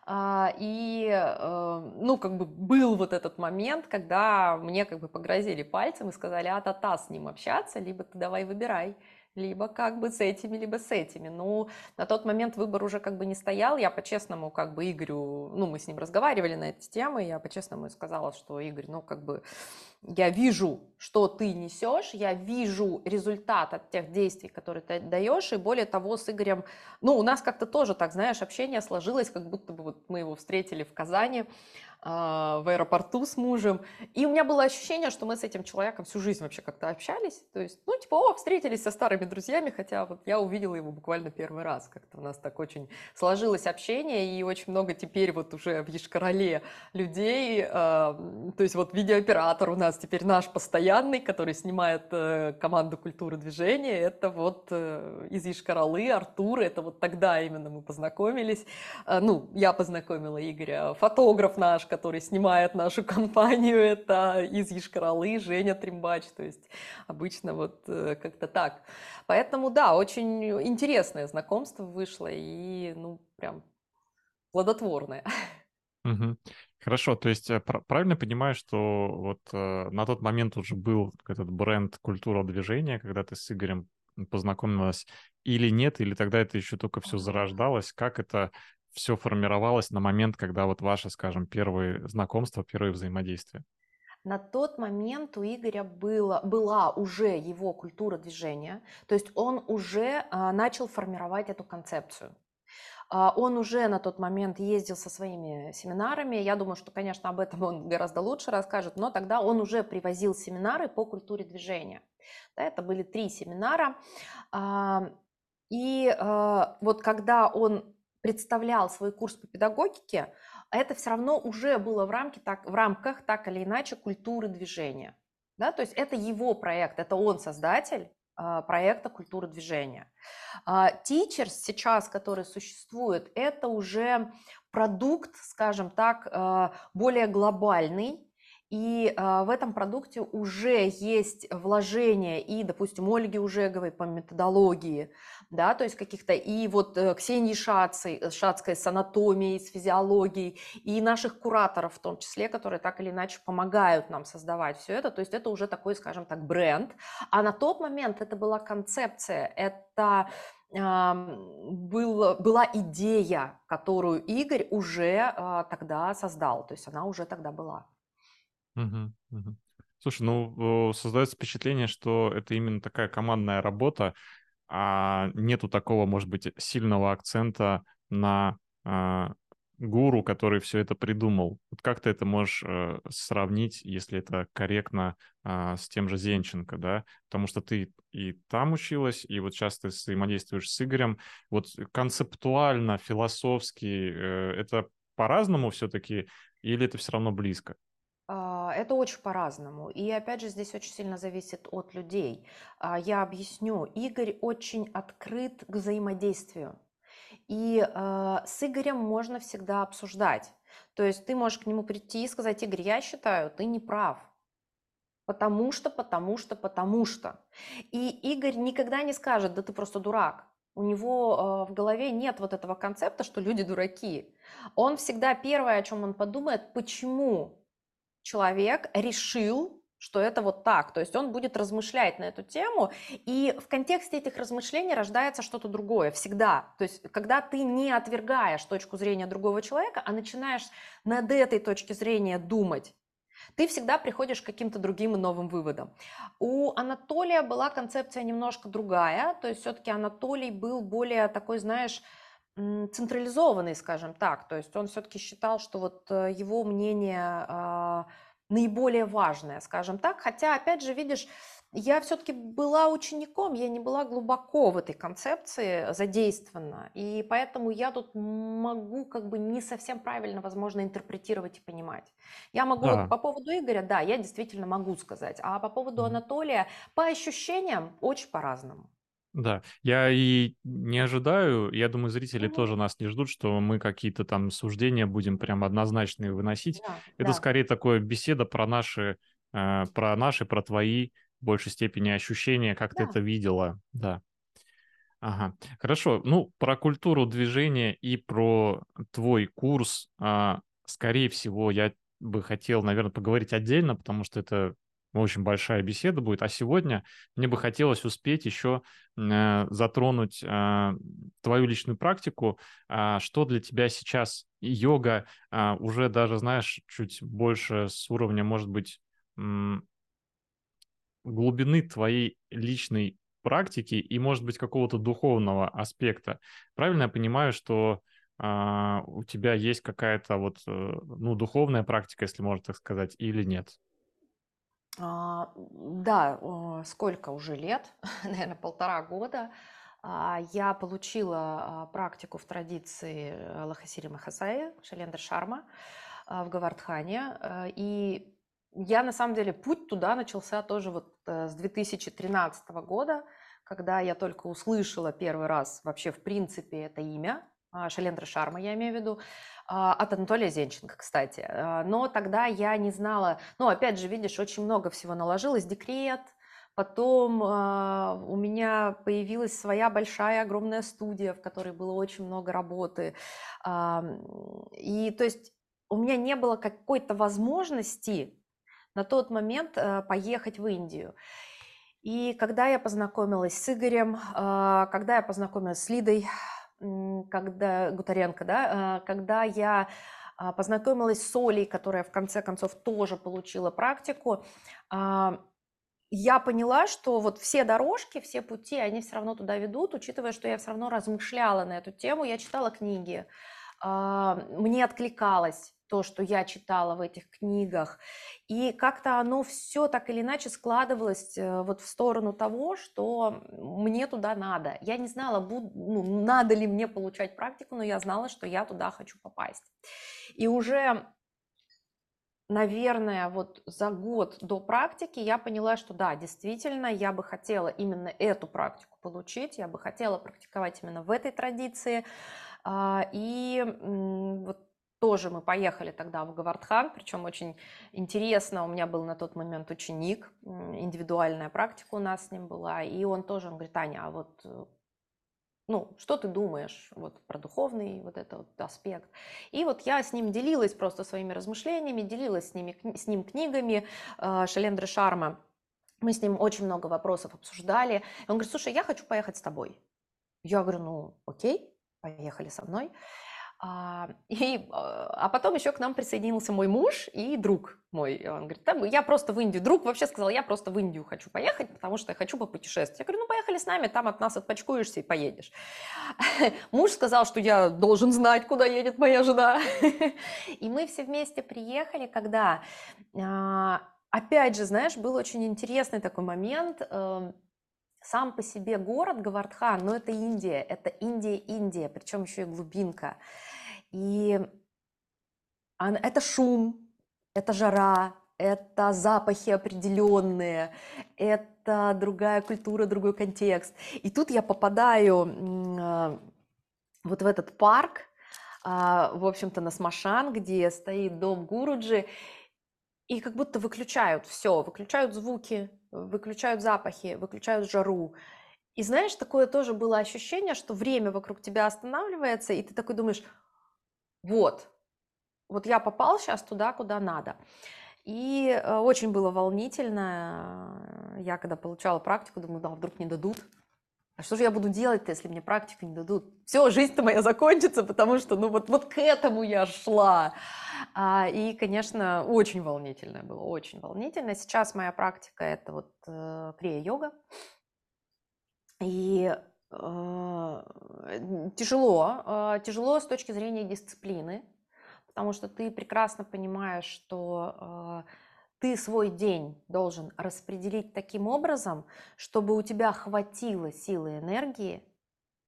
А, и, э, ну, как бы был вот этот момент, когда мне как бы погрозили пальцем и сказали, а та-та с ним общаться, либо ты давай выбирай либо как бы с этими, либо с этими. Ну, на тот момент выбор уже как бы не стоял. Я по-честному как бы Игорю, ну, мы с ним разговаривали на эти темы, я по-честному сказала, что Игорь, ну, как бы я вижу, что ты несешь, я вижу результат от тех действий, которые ты даешь, и более того, с Игорем, ну, у нас как-то тоже так, знаешь, общение сложилось, как будто бы вот мы его встретили в Казани, в аэропорту с мужем. И у меня было ощущение, что мы с этим человеком всю жизнь вообще как-то общались. То есть, ну, типа, о, встретились со старыми друзьями, хотя вот я увидела его буквально первый раз. Как-то у нас так очень сложилось общение, и очень много теперь вот уже в Ешкарале людей. Э, то есть вот видеооператор у нас теперь наш постоянный, который снимает э, команду культуры движения. Это вот э, из Ешкаралы, Артур, это вот тогда именно мы познакомились. Э, ну, я познакомила Игоря. Фотограф наш, который снимает нашу компанию, это из Ешкаралы, Женя Тримбач, то есть обычно вот э, как-то так. Поэтому, да, очень интересное знакомство вышло и, ну, прям плодотворное. Угу. Хорошо, то есть э, правильно понимаю, что вот э, на тот момент уже был этот бренд «Культура движения», когда ты с Игорем познакомилась, или нет, или тогда это еще только все зарождалось? Как это все формировалось на момент, когда вот ваше, скажем, первые знакомства, первые взаимодействия? На тот момент у Игоря было, была уже его культура движения, то есть он уже а, начал формировать эту концепцию. А, он уже на тот момент ездил со своими семинарами. Я думаю, что, конечно, об этом он гораздо лучше расскажет, но тогда он уже привозил семинары по культуре движения. Да, это были три семинара. А, и вот когда он представлял свой курс по педагогике, это все равно уже было в, рамке, так, в рамках так или иначе культуры движения. Да? То есть это его проект, это он создатель э, проекта культуры движения. Э, Teachers сейчас, который существует, это уже продукт, скажем так, э, более глобальный, и э, в этом продукте уже есть вложения и, допустим, Ольги Ужеговой по методологии, да, то есть каких-то, и вот э, Ксении Шацей, э, Шацкой с анатомией, с физиологией, и наших кураторов в том числе, которые так или иначе помогают нам создавать все это, то есть это уже такой, скажем так, бренд. А на тот момент это была концепция, это был, была идея, которую Игорь уже а, тогда создал, то есть она уже тогда была. Слушай, ну, создается впечатление, что это именно такая командная работа, а нету такого, может быть, сильного акцента на а, гуру, который все это придумал. Вот как ты это можешь э, сравнить, если это корректно, а, с тем же Зенченко, да? Потому что ты и там училась, и вот сейчас ты взаимодействуешь с Игорем. Вот концептуально, философски, э, это по-разному все-таки или это все равно близко? А, это очень по-разному. И опять же, здесь очень сильно зависит от людей. А, я объясню. Игорь очень открыт к взаимодействию. И а, с Игорем можно всегда обсуждать. То есть ты можешь к нему прийти и сказать, Игорь, я считаю, ты не прав. Потому что, потому что, потому что. И Игорь никогда не скажет, да ты просто дурак. У него в голове нет вот этого концепта, что люди дураки. Он всегда первое, о чем он подумает, почему человек решил, что это вот так. То есть он будет размышлять на эту тему, и в контексте этих размышлений рождается что-то другое всегда. То есть когда ты не отвергаешь точку зрения другого человека, а начинаешь над этой точки зрения думать, ты всегда приходишь к каким-то другим и новым выводам. У Анатолия была концепция немножко другая, то есть все-таки Анатолий был более такой, знаешь, централизованный, скажем так. То есть он все-таки считал, что вот э, его мнение а, наиболее важное, скажем так. Хотя, опять же, видишь, я все-таки была учеником, я не была глубоко в этой концепции задействована, и поэтому я тут могу как бы не совсем правильно, возможно, интерпретировать и понимать. Я могу вот по поводу Игоря, да, я действительно могу сказать, а по поводу Анатолия, по ощущениям, очень по-разному. Да, я и не ожидаю, я думаю, зрители Мгм. тоже нас не ждут, что мы какие-то там суждения будем прям однозначные выносить. Да, Это да. скорее такое беседа про наши, э, про наши, про твои в большей степени ощущения, как ты Да. это видела, да. Ага, хорошо. Ну, про культуру движения и про твой курс, а, скорее всего, я бы хотел, наверное, поговорить отдельно, потому что это очень большая беседа будет. А сегодня мне бы хотелось успеть еще э, затронуть э, твою личную практику. Э, что для тебя сейчас йога э, уже даже, знаешь, чуть больше с уровня, может быть, глубины твоей личной практики и, может быть, какого-то духовного аспекта. Правильно я понимаю, что а, у тебя есть какая-то вот, э, ну, духовная практика, если можно так сказать, или нет? А, да, сколько уже лет, наверное, полтора года, а, я получила а, практику в традиции Лахасири Махасаи, Шалендра Шарма в Гавардхане. И я, на самом деле, путь туда начался тоже вот э, с 2013 года, когда я только услышала первый раз вообще в принципе это имя, Шалендра Шарма, я имею в виду. А, от Анатолия Зенченко, кстати. А, но тогда я не знала, ну, опять же, видишь, очень много всего наложилось, декрет, Потом у меня появилась своя большая, огромная студия, в которой было очень много работы. И то есть у меня не было какой-то возможности на тот момент э, поехать в Индию. И когда я познакомилась с Игорем, когда я познакомилась с Лидой, когда Гутаренко, да, э, когда я а, познакомилась с Олей, которая в конце концов тоже получила практику, а, я поняла, что вот все дорожки, все пути, они все равно туда ведут, учитывая, что я все равно размышляла на эту тему, я читала книги, а, мне откликалось то, что я читала в этих книгах. И как-то оно все так или иначе складывалось э, вот в сторону того, что мне туда надо. Я не знала, буд, ну, надо ли мне получать практику, но я знала, что я туда хочу попасть. И уже наверное, вот за год до практики я поняла, что да, действительно, я бы хотела именно эту практику получить, я бы хотела практиковать именно в этой традиции. А, и вот тоже мы поехали тогда в Гавардхан, причем очень интересно, у меня был на тот момент ученик, индивидуальная практика у нас с ним была, и он тоже, он говорит, Таня, а вот э, ну, что ты думаешь вот, про духовный вот этот вот аспект. И вот я с ним делилась просто своими размышлениями, делилась с, ними, с ним книгами э, Шалендры Шарма. Мы с ним очень много вопросов обсуждали. Он говорит, слушай, я хочу поехать с тобой. Я говорю, ну, окей, поехали со мной. А, и, а, а потом еще к нам присоединился мой муж и друг мой. Он говорит, да, я просто в Индию. Друг вообще сказал, я просто в Индию хочу поехать, потому что я хочу попутешествовать. Я говорю, ну поехали с нами, там от нас отпочкуешься и поедешь. Муж сказал, что я должен знать, куда едет моя жена. И мы все вместе приехали, когда, а, опять же, знаешь, был очень интересный такой момент эм, сам по себе город Гавардхан, но это Индия, это Индия-Индия, причем еще и глубинка. И это шум, это жара, это запахи определенные, это другая культура, другой контекст. И тут я попадаю а, вот в этот парк, а, в общем-то, на Смашан, где стоит дом Гуруджи, и как будто выключают все, выключают звуки, выключают запахи, выключают жару. И знаешь, такое тоже было ощущение, что время вокруг тебя останавливается, и ты такой думаешь, вот, вот я попал сейчас туда, куда надо. И э, очень было волнительно. Я когда получала практику, думаю, да, вдруг не дадут. А что же я буду делать-то, если мне практику не дадут? Все, жизнь-то моя закончится, потому что, ну, вот, вот к этому я шла. А, и, конечно, очень волнительно было, очень волнительно. Сейчас моя практика – это вот э, крия-йога. И э, тяжело, э, тяжело с точки зрения дисциплины, потому что ты прекрасно понимаешь, что э, ты свой день должен распределить таким образом, чтобы у тебя хватило силы и энергии,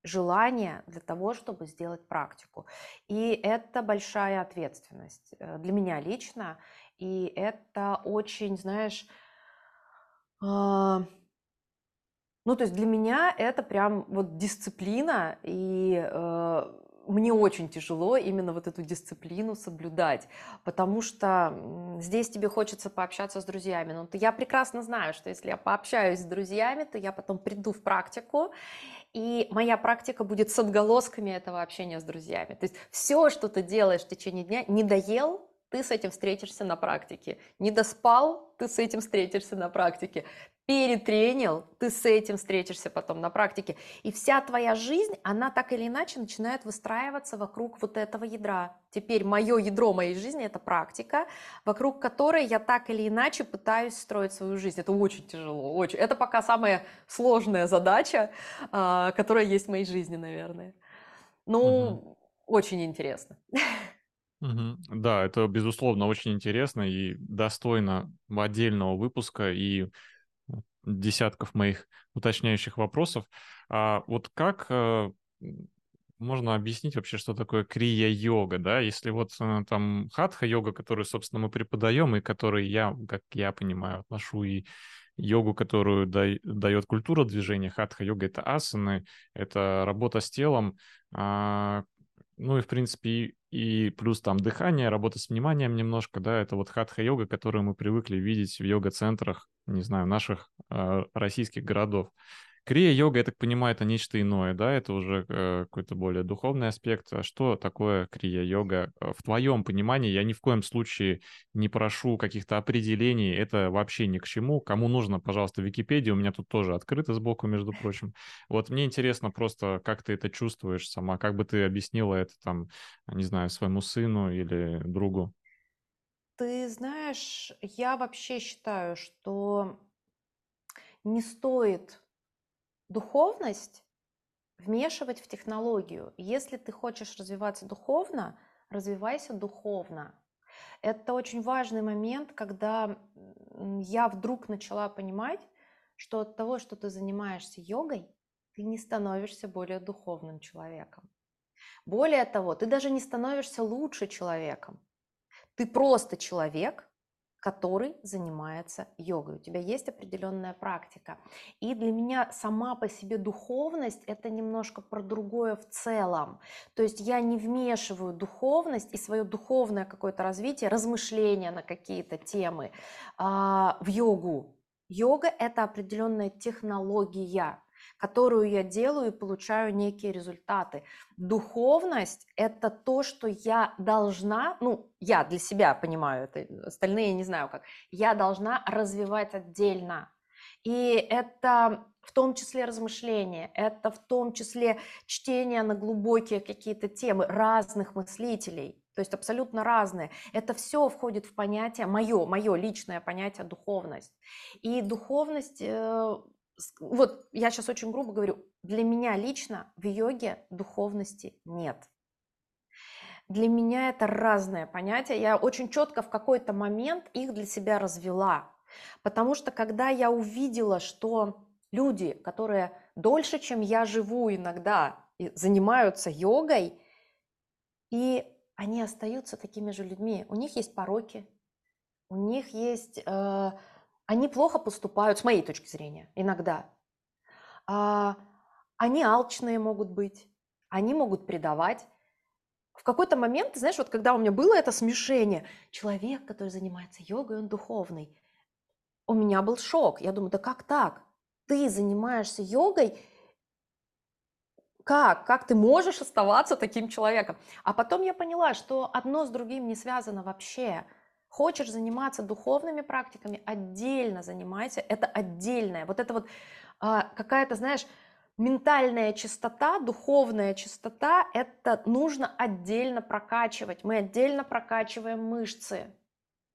желания для того, чтобы сделать практику. И это большая ответственность э, для меня лично. И это очень, знаешь, э, ну, то есть для меня это прям вот дисциплина, и э, мне очень тяжело именно вот эту дисциплину соблюдать, потому что здесь тебе хочется пообщаться с друзьями. Но я прекрасно знаю, что если я пообщаюсь с друзьями, то я потом приду в практику, и моя практика будет с отголосками этого общения с друзьями. То есть все, что ты делаешь в течение дня, не доел, ты с этим встретишься на практике. Не доспал, ты с этим встретишься на практике перетренил, ты с этим встретишься потом на практике. И вся твоя жизнь, она так или иначе начинает выстраиваться вокруг вот этого ядра. Теперь мое ядро моей жизни – это практика, вокруг которой я так или иначе пытаюсь строить свою жизнь. Это очень тяжело, очень. Это пока самая сложная задача, а, которая есть в моей жизни, наверное. Ну, угу. очень интересно. Угу. Да, это, безусловно, очень интересно и достойно отдельного выпуска. И десятков моих уточняющих вопросов. А вот как э, можно объяснить вообще, что такое крия-йога, да? Если вот э, там хатха-йога, которую, собственно, мы преподаем, и которой я, как я понимаю, отношу и йогу, которую дает культура движения, хатха-йога — это асаны, это работа с телом, а, ну и, в принципе, и, плюс там дыхание, работа с вниманием немножко, да, это вот хатха-йога, которую мы привыкли видеть в йога-центрах, не знаю, наших э, российских городов. Крия-йога, я так понимаю, это нечто иное, да, это уже э, какой-то более духовный аспект. А что такое крия-йога? Э, в твоем понимании я ни в коем случае не прошу каких-то определений, это вообще ни к чему. Кому нужно, пожалуйста, Википедия, у меня тут тоже открыта сбоку, между прочим. Вот мне интересно просто, как ты это чувствуешь сама, как бы ты объяснила это там, не знаю, своему сыну или другу? Ты знаешь, я вообще считаю, что не стоит духовность вмешивать в технологию. Если ты хочешь развиваться духовно, развивайся духовно. Это очень важный момент, когда я вдруг начала понимать, что от того, что ты занимаешься йогой, ты не становишься более духовным человеком. Более того, ты даже не становишься лучше человеком. Ты просто человек, который занимается йогой. У тебя есть определенная практика. И для меня сама по себе духовность – это немножко про другое в целом. То есть я не вмешиваю духовность и свое духовное какое-то развитие, размышления на какие-то темы а, в йогу. Йога – это определенная технология, которую я делаю и получаю некие результаты. Духовность – это то, что я должна, ну, я для себя понимаю, это остальные не знаю как, я должна развивать отдельно. И это в том числе размышления, это в том числе чтение на глубокие какие-то темы разных мыслителей, то есть абсолютно разные. Это все входит в понятие, мое, мое личное понятие духовность. И духовность э, вот я сейчас очень грубо говорю, для меня лично в йоге духовности нет. Для меня это разное понятие. Я очень четко в какой-то момент их для себя развела. Потому что когда я увидела, что люди, которые дольше, чем я живу иногда, занимаются йогой, и они остаются такими же людьми. У них есть пороки, у них есть э, они плохо поступают, с моей точки зрения, иногда. А, они алчные могут быть, они могут предавать. В какой-то момент, ты знаешь, вот когда у меня было это смешение, человек, который занимается йогой, он духовный, у меня был шок. Я думаю, да как так? Ты занимаешься йогой, как? Как ты можешь оставаться таким человеком? А потом я поняла, что одно с другим не связано вообще. Хочешь заниматься духовными практиками, отдельно занимайся, это отдельное. Вот это вот а, какая-то, знаешь, ментальная чистота, духовная чистота, это нужно отдельно прокачивать. Мы отдельно прокачиваем мышцы,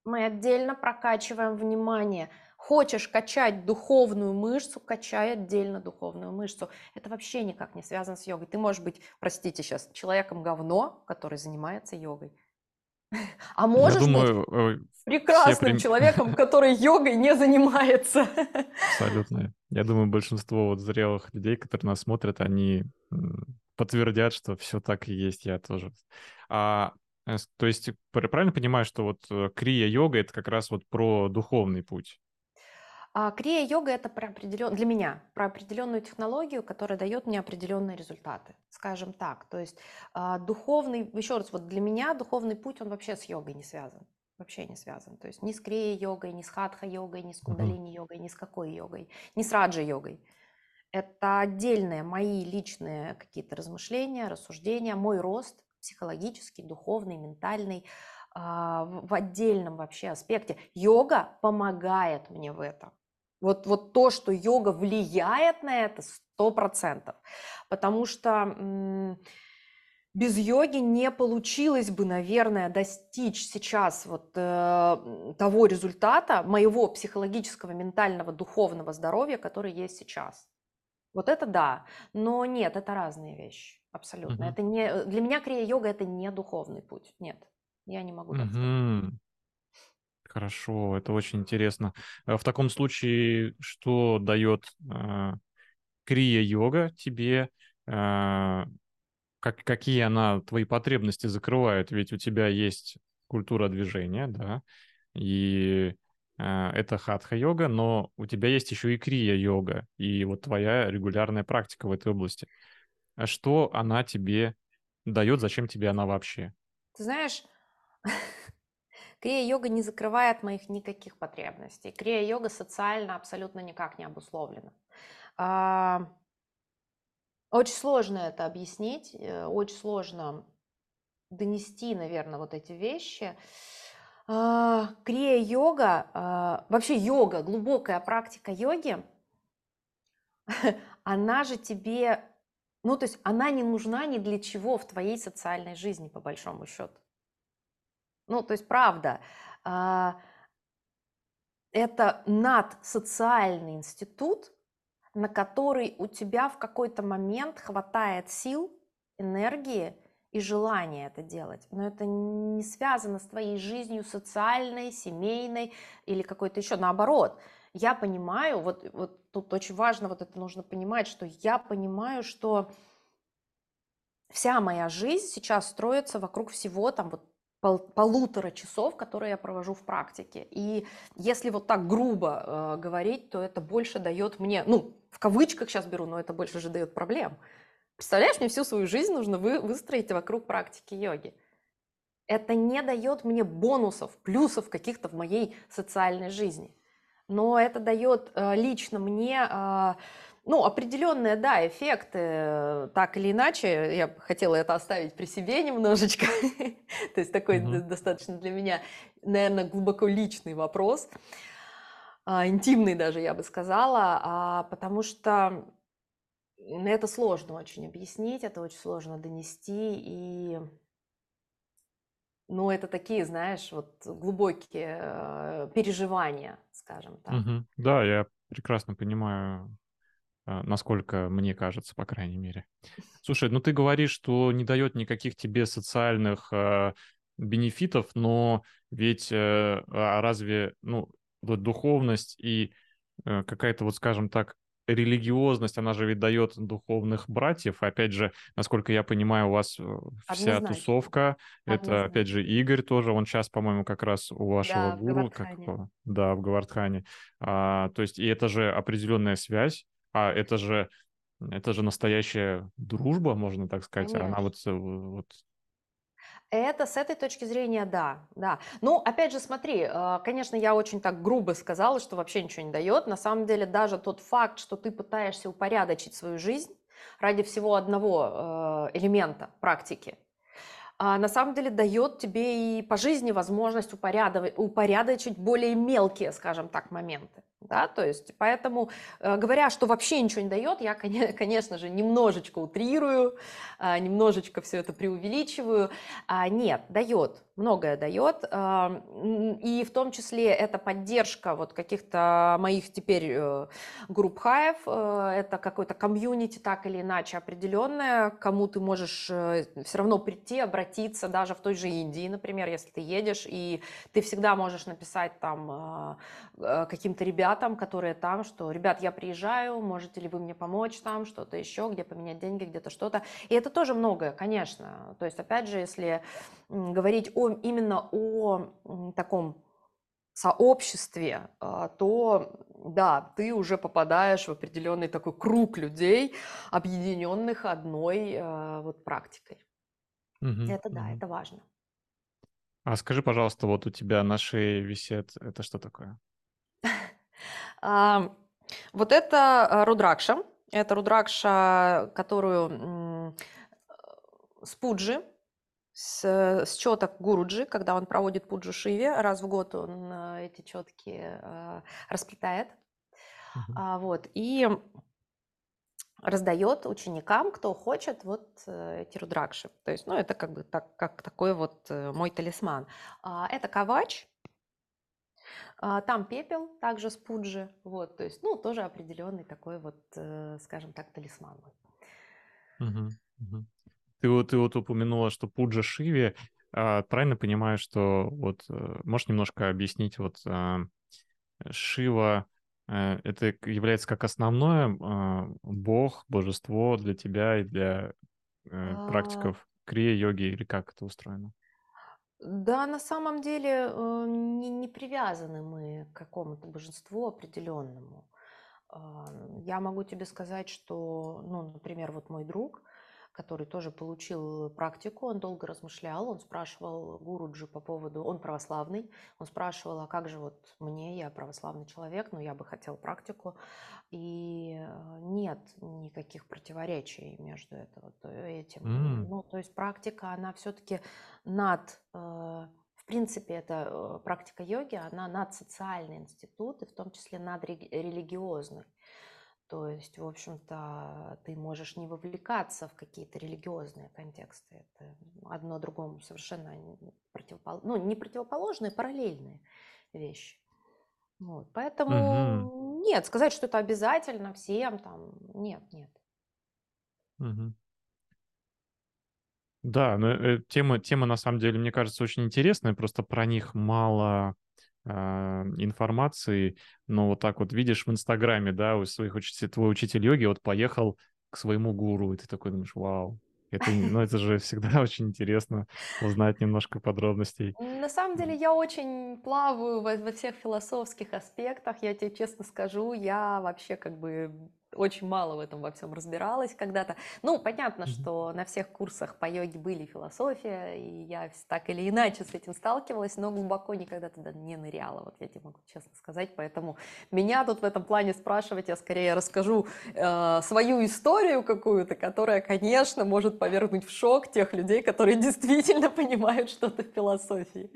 мы отдельно прокачиваем внимание. Хочешь качать духовную мышцу, качай отдельно духовную мышцу. Это вообще никак не связано с йогой. Ты можешь быть, простите сейчас, человеком говно, который занимается йогой. А можешь думаю, быть прекрасным прим... человеком, который йогой не занимается. Абсолютно. Я думаю, большинство вот зрелых людей, которые нас смотрят, они подтвердят, что все так и есть. Я тоже. А, э, то есть правильно понимаю, что вот э, крия-йога — это как раз вот про духовный путь? А крия-йога это про определен... для меня про определенную технологию, которая дает мне определенные результаты, скажем так. То есть а, духовный, еще раз, вот для меня духовный путь, он вообще с йогой не связан. Вообще не связан. То есть ни с крия-йогой, ни с хатха-йогой, ни с кундалини-йогой, ни с какой йогой, ни с раджа-йогой. Это отдельные мои личные какие-то размышления, рассуждения, мой рост психологический, духовный, ментальный, а, в отдельном вообще аспекте. Йога помогает мне в этом. Вот, вот то, что йога влияет на это, сто процентов. Потому что без йоги не получилось бы, наверное, достичь сейчас вот э, того результата моего психологического, ментального, духовного здоровья, который есть сейчас. Вот это да, но нет, это разные вещи, абсолютно. Угу. Это не э, для меня крия-йога это не духовный путь, нет, я не могу так угу. сказать. Хорошо, это очень интересно. Э, в таком случае, что дает э, крия-йога тебе? Э, как, какие она твои потребности закрывает? Ведь у тебя есть культура движения, да, и э, это хатха-йога, но у тебя есть еще и крия-йога, и вот твоя регулярная практика в этой области. А что она тебе дает, зачем тебе она вообще? Ты знаешь, Крия-йога не закрывает моих никаких потребностей. Крия-йога социально абсолютно никак не обусловлена. А, очень сложно это объяснить, э, очень сложно донести, наверное, вот эти вещи. А, крия-йога, а, вообще йога, глубокая практика йоги, она же тебе, ну то есть она не нужна ни для чего в твоей социальной жизни, по большому счету. Ну, то есть, правда, а, это надсоциальный институт, на который у тебя в какой-то момент хватает сил, энергии и желания это делать. Но это не связано с твоей жизнью социальной, семейной или какой-то еще. Наоборот, я понимаю, вот, вот тут очень важно вот это нужно понимать, что я понимаю, что вся моя жизнь сейчас строится вокруг всего там вот пол, полутора часов, которые я провожу в практике. И если вот так грубо э, говорить, то это больше дает мне, ну, в кавычках сейчас беру, но это больше же дает проблем. Представляешь, мне всю свою жизнь нужно вы, выстроить вокруг практики йоги. Это не дает мне бонусов, плюсов каких-то в моей социальной жизни. Но это дает э, лично мне... Э, ну, определенные, да, эффекты, э, так или иначе, я хотела это оставить при себе немножечко, то есть такой mm-hmm. достаточно для меня, наверное, глубоко личный вопрос, а, интимный даже, я бы сказала, а, потому что это сложно очень объяснить, это очень сложно донести, и ну, это такие, знаешь, вот глубокие э, переживания, скажем так. Угу. Да, я прекрасно понимаю насколько мне кажется, по крайней мере. Слушай, ну ты говоришь, что не дает никаких тебе социальных э, бенефитов, но ведь э, а разве, ну, духовность и э, какая-то, вот скажем так, религиозность, она же ведь дает духовных братьев. Опять же, насколько я понимаю, у вас э, вся Однозначно. тусовка. Однозначно. Это, опять же, Игорь тоже. Он сейчас, по-моему, как раз у вашего да, гуру. В как, да, в Гавардхане. А, то есть, и это же определенная связь а это же, это же настоящая дружба, можно так сказать. Конечно. Она вот, вот это с этой точки зрения, да, да. Ну, опять же, смотри, э, конечно, я очень так грубо сказала, что вообще ничего не дает. На самом деле, даже тот факт, что ты пытаешься упорядочить свою жизнь ради всего одного э, элемента практики, а на самом деле дает тебе и по жизни возможность упорядочить, упорядочить более мелкие, скажем так, моменты. Да, то есть, поэтому, э, говоря, что вообще ничего не дает, я, конечно же, немножечко утрирую, а, немножечко все это преувеличиваю. А, нет, дает, многое дает, а, и в том числе это поддержка вот каких-то моих теперь э, групп хаев, э, это какой-то комьюнити так или иначе определенное, кому ты можешь все равно прийти, обратиться, даже в той же Индии, например, если ты едешь, и ты всегда можешь написать там каким-то ребятам, ребятам, которые там, что, ребят, я приезжаю, можете ли вы мне помочь там, что-то еще, где поменять деньги, где-то что-то. И это тоже многое, конечно. То есть, опять же, если говорить о, именно о таком сообществе, а, то да, ты уже попадаешь в определенный такой круг людей, объединенных одной а, вот практикой. Угу, это да, угу. это важно. А скажи, пожалуйста, вот у тебя на шее висит, это что такое? Вот это а, рудракша. Это рудракша, которую с пуджи, с, с четок Гуруджи, когда он проводит пуджу Шиве, раз в год он а, эти четки а, расплетает. Uh-huh. Вот, и раздает ученикам, кто хочет, вот э, эти рудракши. То есть, ну, это как бы так, как такой вот э, мой талисман. Это кавач, а, там пепел, также с пуджи, вот, то есть, ну, тоже определенный такой вот, э, скажем так, талисман. Угу, угу. Ты, вот, ты вот упомянула, что пуджа Шиви, а, правильно понимаю, что вот, э, можешь немножко объяснить, вот, а, Шива, э, это является как основное бог, божество для тебя и для практиков крия-йоги, или как это устроено? Да, на самом деле э, не, не привязаны мы к какому-то божеству определенному. Я могу тебе сказать, что, ну, например, вот мой друг, который тоже получил практику, он долго размышлял, он спрашивал Гуруджи по поводу, он православный, он спрашивал, а как же вот мне, я православный человек, но я бы хотел практику, и э, нет никаких противоречий между это, вот, э, этим. Mm. Ну, то есть практика, она все-таки над, э, в принципе, это практика йоги, она над социальный институт, и в том числе над религиозный. То есть, в общем-то, ты можешь не вовлекаться в какие-то религиозные контексты. Это одно другому совершенно противопол... ну, не противоположные, параллельные вещи. Вот. Поэтому угу. нет, сказать, что это обязательно всем, там, нет, нет. Угу. Да, но э, тема, тема на самом деле, мне кажется, очень интересная, просто про них мало информации, но вот так вот видишь в Инстаграме, да, у своих учителей, твой учитель йоги вот поехал к своему гуру, и ты такой думаешь, вау, это, ну, это же всегда очень интересно узнать немножко подробностей. На самом деле я очень плаваю во, во всех философских аспектах, я тебе честно скажу, я вообще как бы очень мало в этом во всем разбиралась когда-то. Ну, понятно, что на всех курсах по йоге были философия, и я так или иначе с этим сталкивалась, но глубоко никогда туда не ныряла, вот я тебе могу честно сказать. Поэтому меня тут в этом плане спрашивать, я скорее расскажу э, свою историю какую-то, которая, конечно, может повергнуть в шок тех людей, которые действительно понимают что-то в философии.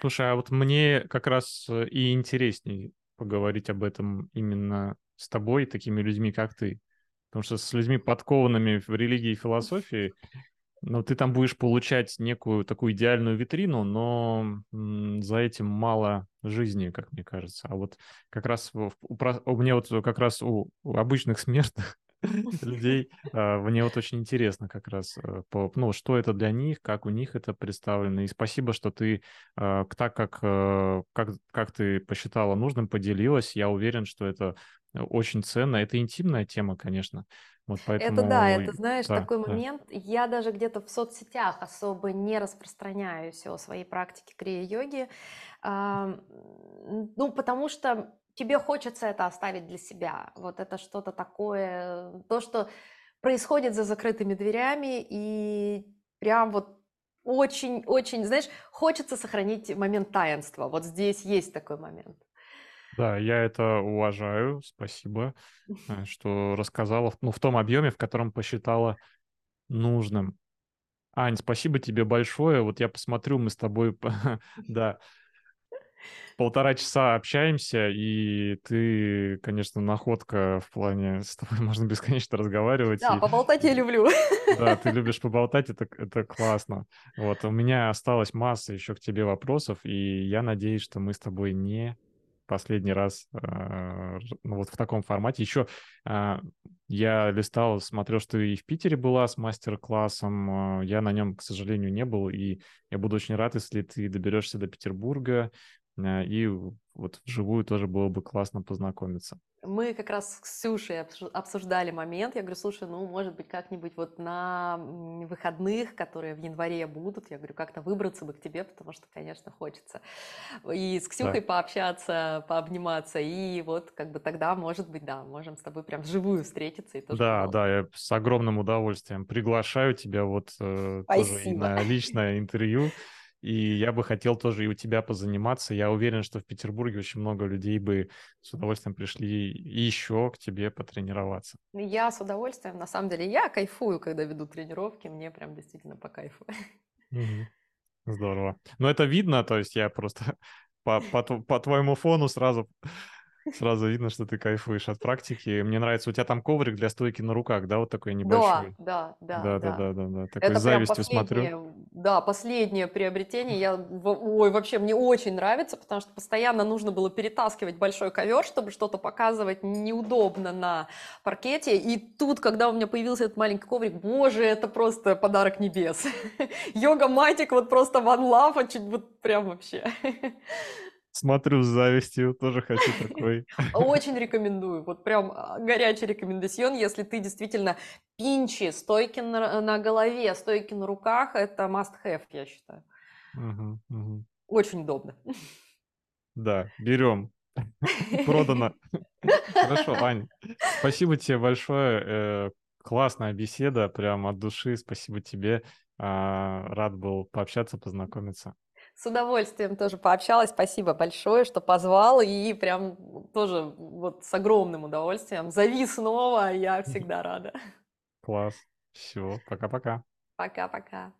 Слушай, а вот мне как раз э, и интереснее поговорить об этом именно с тобой, такими людьми, как ты. Потому что с людьми, подкованными в религии и философии, ну, ты там будешь получать некую такую идеальную витрину, но за этим мало жизни, как мне кажется. А вот как раз у, у меня вот как раз у, у обычных смертных людей. А, мне вот очень интересно как раз, э, ну, что это для них, как у них это представлено. И спасибо, что ты а, так, как, э, как, как ты посчитала нужным, поделилась. Я уверен, что это очень ценно. Это интимная тема, конечно. Вот поэтому... Это да, это, знаешь, да, такой да. момент. Я даже где-то в соцсетях особо не распространяюсь о своей практике крия-йоги. Ну, потому что тебе хочется это оставить для себя. Вот это что-то такое, то, что происходит за закрытыми дверями, и прям вот очень-очень, знаешь, хочется сохранить момент таинства. Вот здесь есть такой момент. Да, я это уважаю, спасибо, э, что рассказала, ну, в том объеме, в котором посчитала нужным. Ань, спасибо тебе большое. Вот я посмотрю, мы с тобой, да, полтора часа общаемся, и ты, конечно, находка в плане, с тобой можно бесконечно разговаривать. Да, и, поболтать я люблю. Да, ты любишь поболтать, это, это классно. Вот, у меня осталась масса еще к тебе вопросов, и я надеюсь, что мы с тобой не последний раз э, ну, вот в таком формате. Еще э, я листал, смотрел, что и в Питере была с мастер-классом. Э, я на нем, к сожалению, не был, и я буду очень рад, если ты доберешься до Петербурга, и вот вживую тоже было бы классно познакомиться. Мы как раз с Ксюшей обсуждали момент. Я говорю, слушай, ну, может быть, как-нибудь вот на выходных, которые в январе будут, я говорю, как-то выбраться бы к тебе, потому что, конечно, хочется. И с Ксюхой да. пообщаться, пообниматься, и вот как бы тогда, может быть, да, можем с тобой прям вживую встретиться. И тоже да, да, я с огромным удовольствием приглашаю тебя вот э, тоже на личное интервью. И я бы хотел тоже и у тебя позаниматься. Я уверен, что в Петербурге очень много людей бы с удовольствием пришли и еще к тебе потренироваться. Я с удовольствием. На самом деле, я кайфую, когда веду тренировки. Мне прям действительно по кайфу. Здорово. Но это видно, то есть я просто по, по, по твоему фону сразу Сразу видно, что ты кайфуешь от практики. Мне нравится, у тебя там коврик для стойки на руках, да, вот такой небольшой. Да, да, да, да, да, да, да. Такой Это завистью смотрю. Да, последнее приобретение. Я, ой, вообще мне очень нравится, потому что постоянно нужно было перетаскивать большой ковер, чтобы что-то показывать неудобно на паркете. И тут, когда у меня появился этот маленький коврик, боже, это просто подарок небес. Йога матик вот просто one love, чуть вот прям вообще. Смотрю с завистью, тоже хочу такой. Очень рекомендую, вот прям а, горячий рекомендацион, если ты действительно пинчи, стойки на, на голове, стойки на руках, это must have, я считаю. Угу, угу. Очень удобно. Да, берем. Продано. Хорошо, Ань, спасибо тебе большое. Э, классная беседа, прям от души. Спасибо тебе. А, рад был пообщаться, познакомиться. С удовольствием тоже пообщалась. Спасибо большое, что позвал. И прям тоже вот с огромным удовольствием. Зови снова, я всегда рада. Класс. Все, пока-пока. Пока-пока.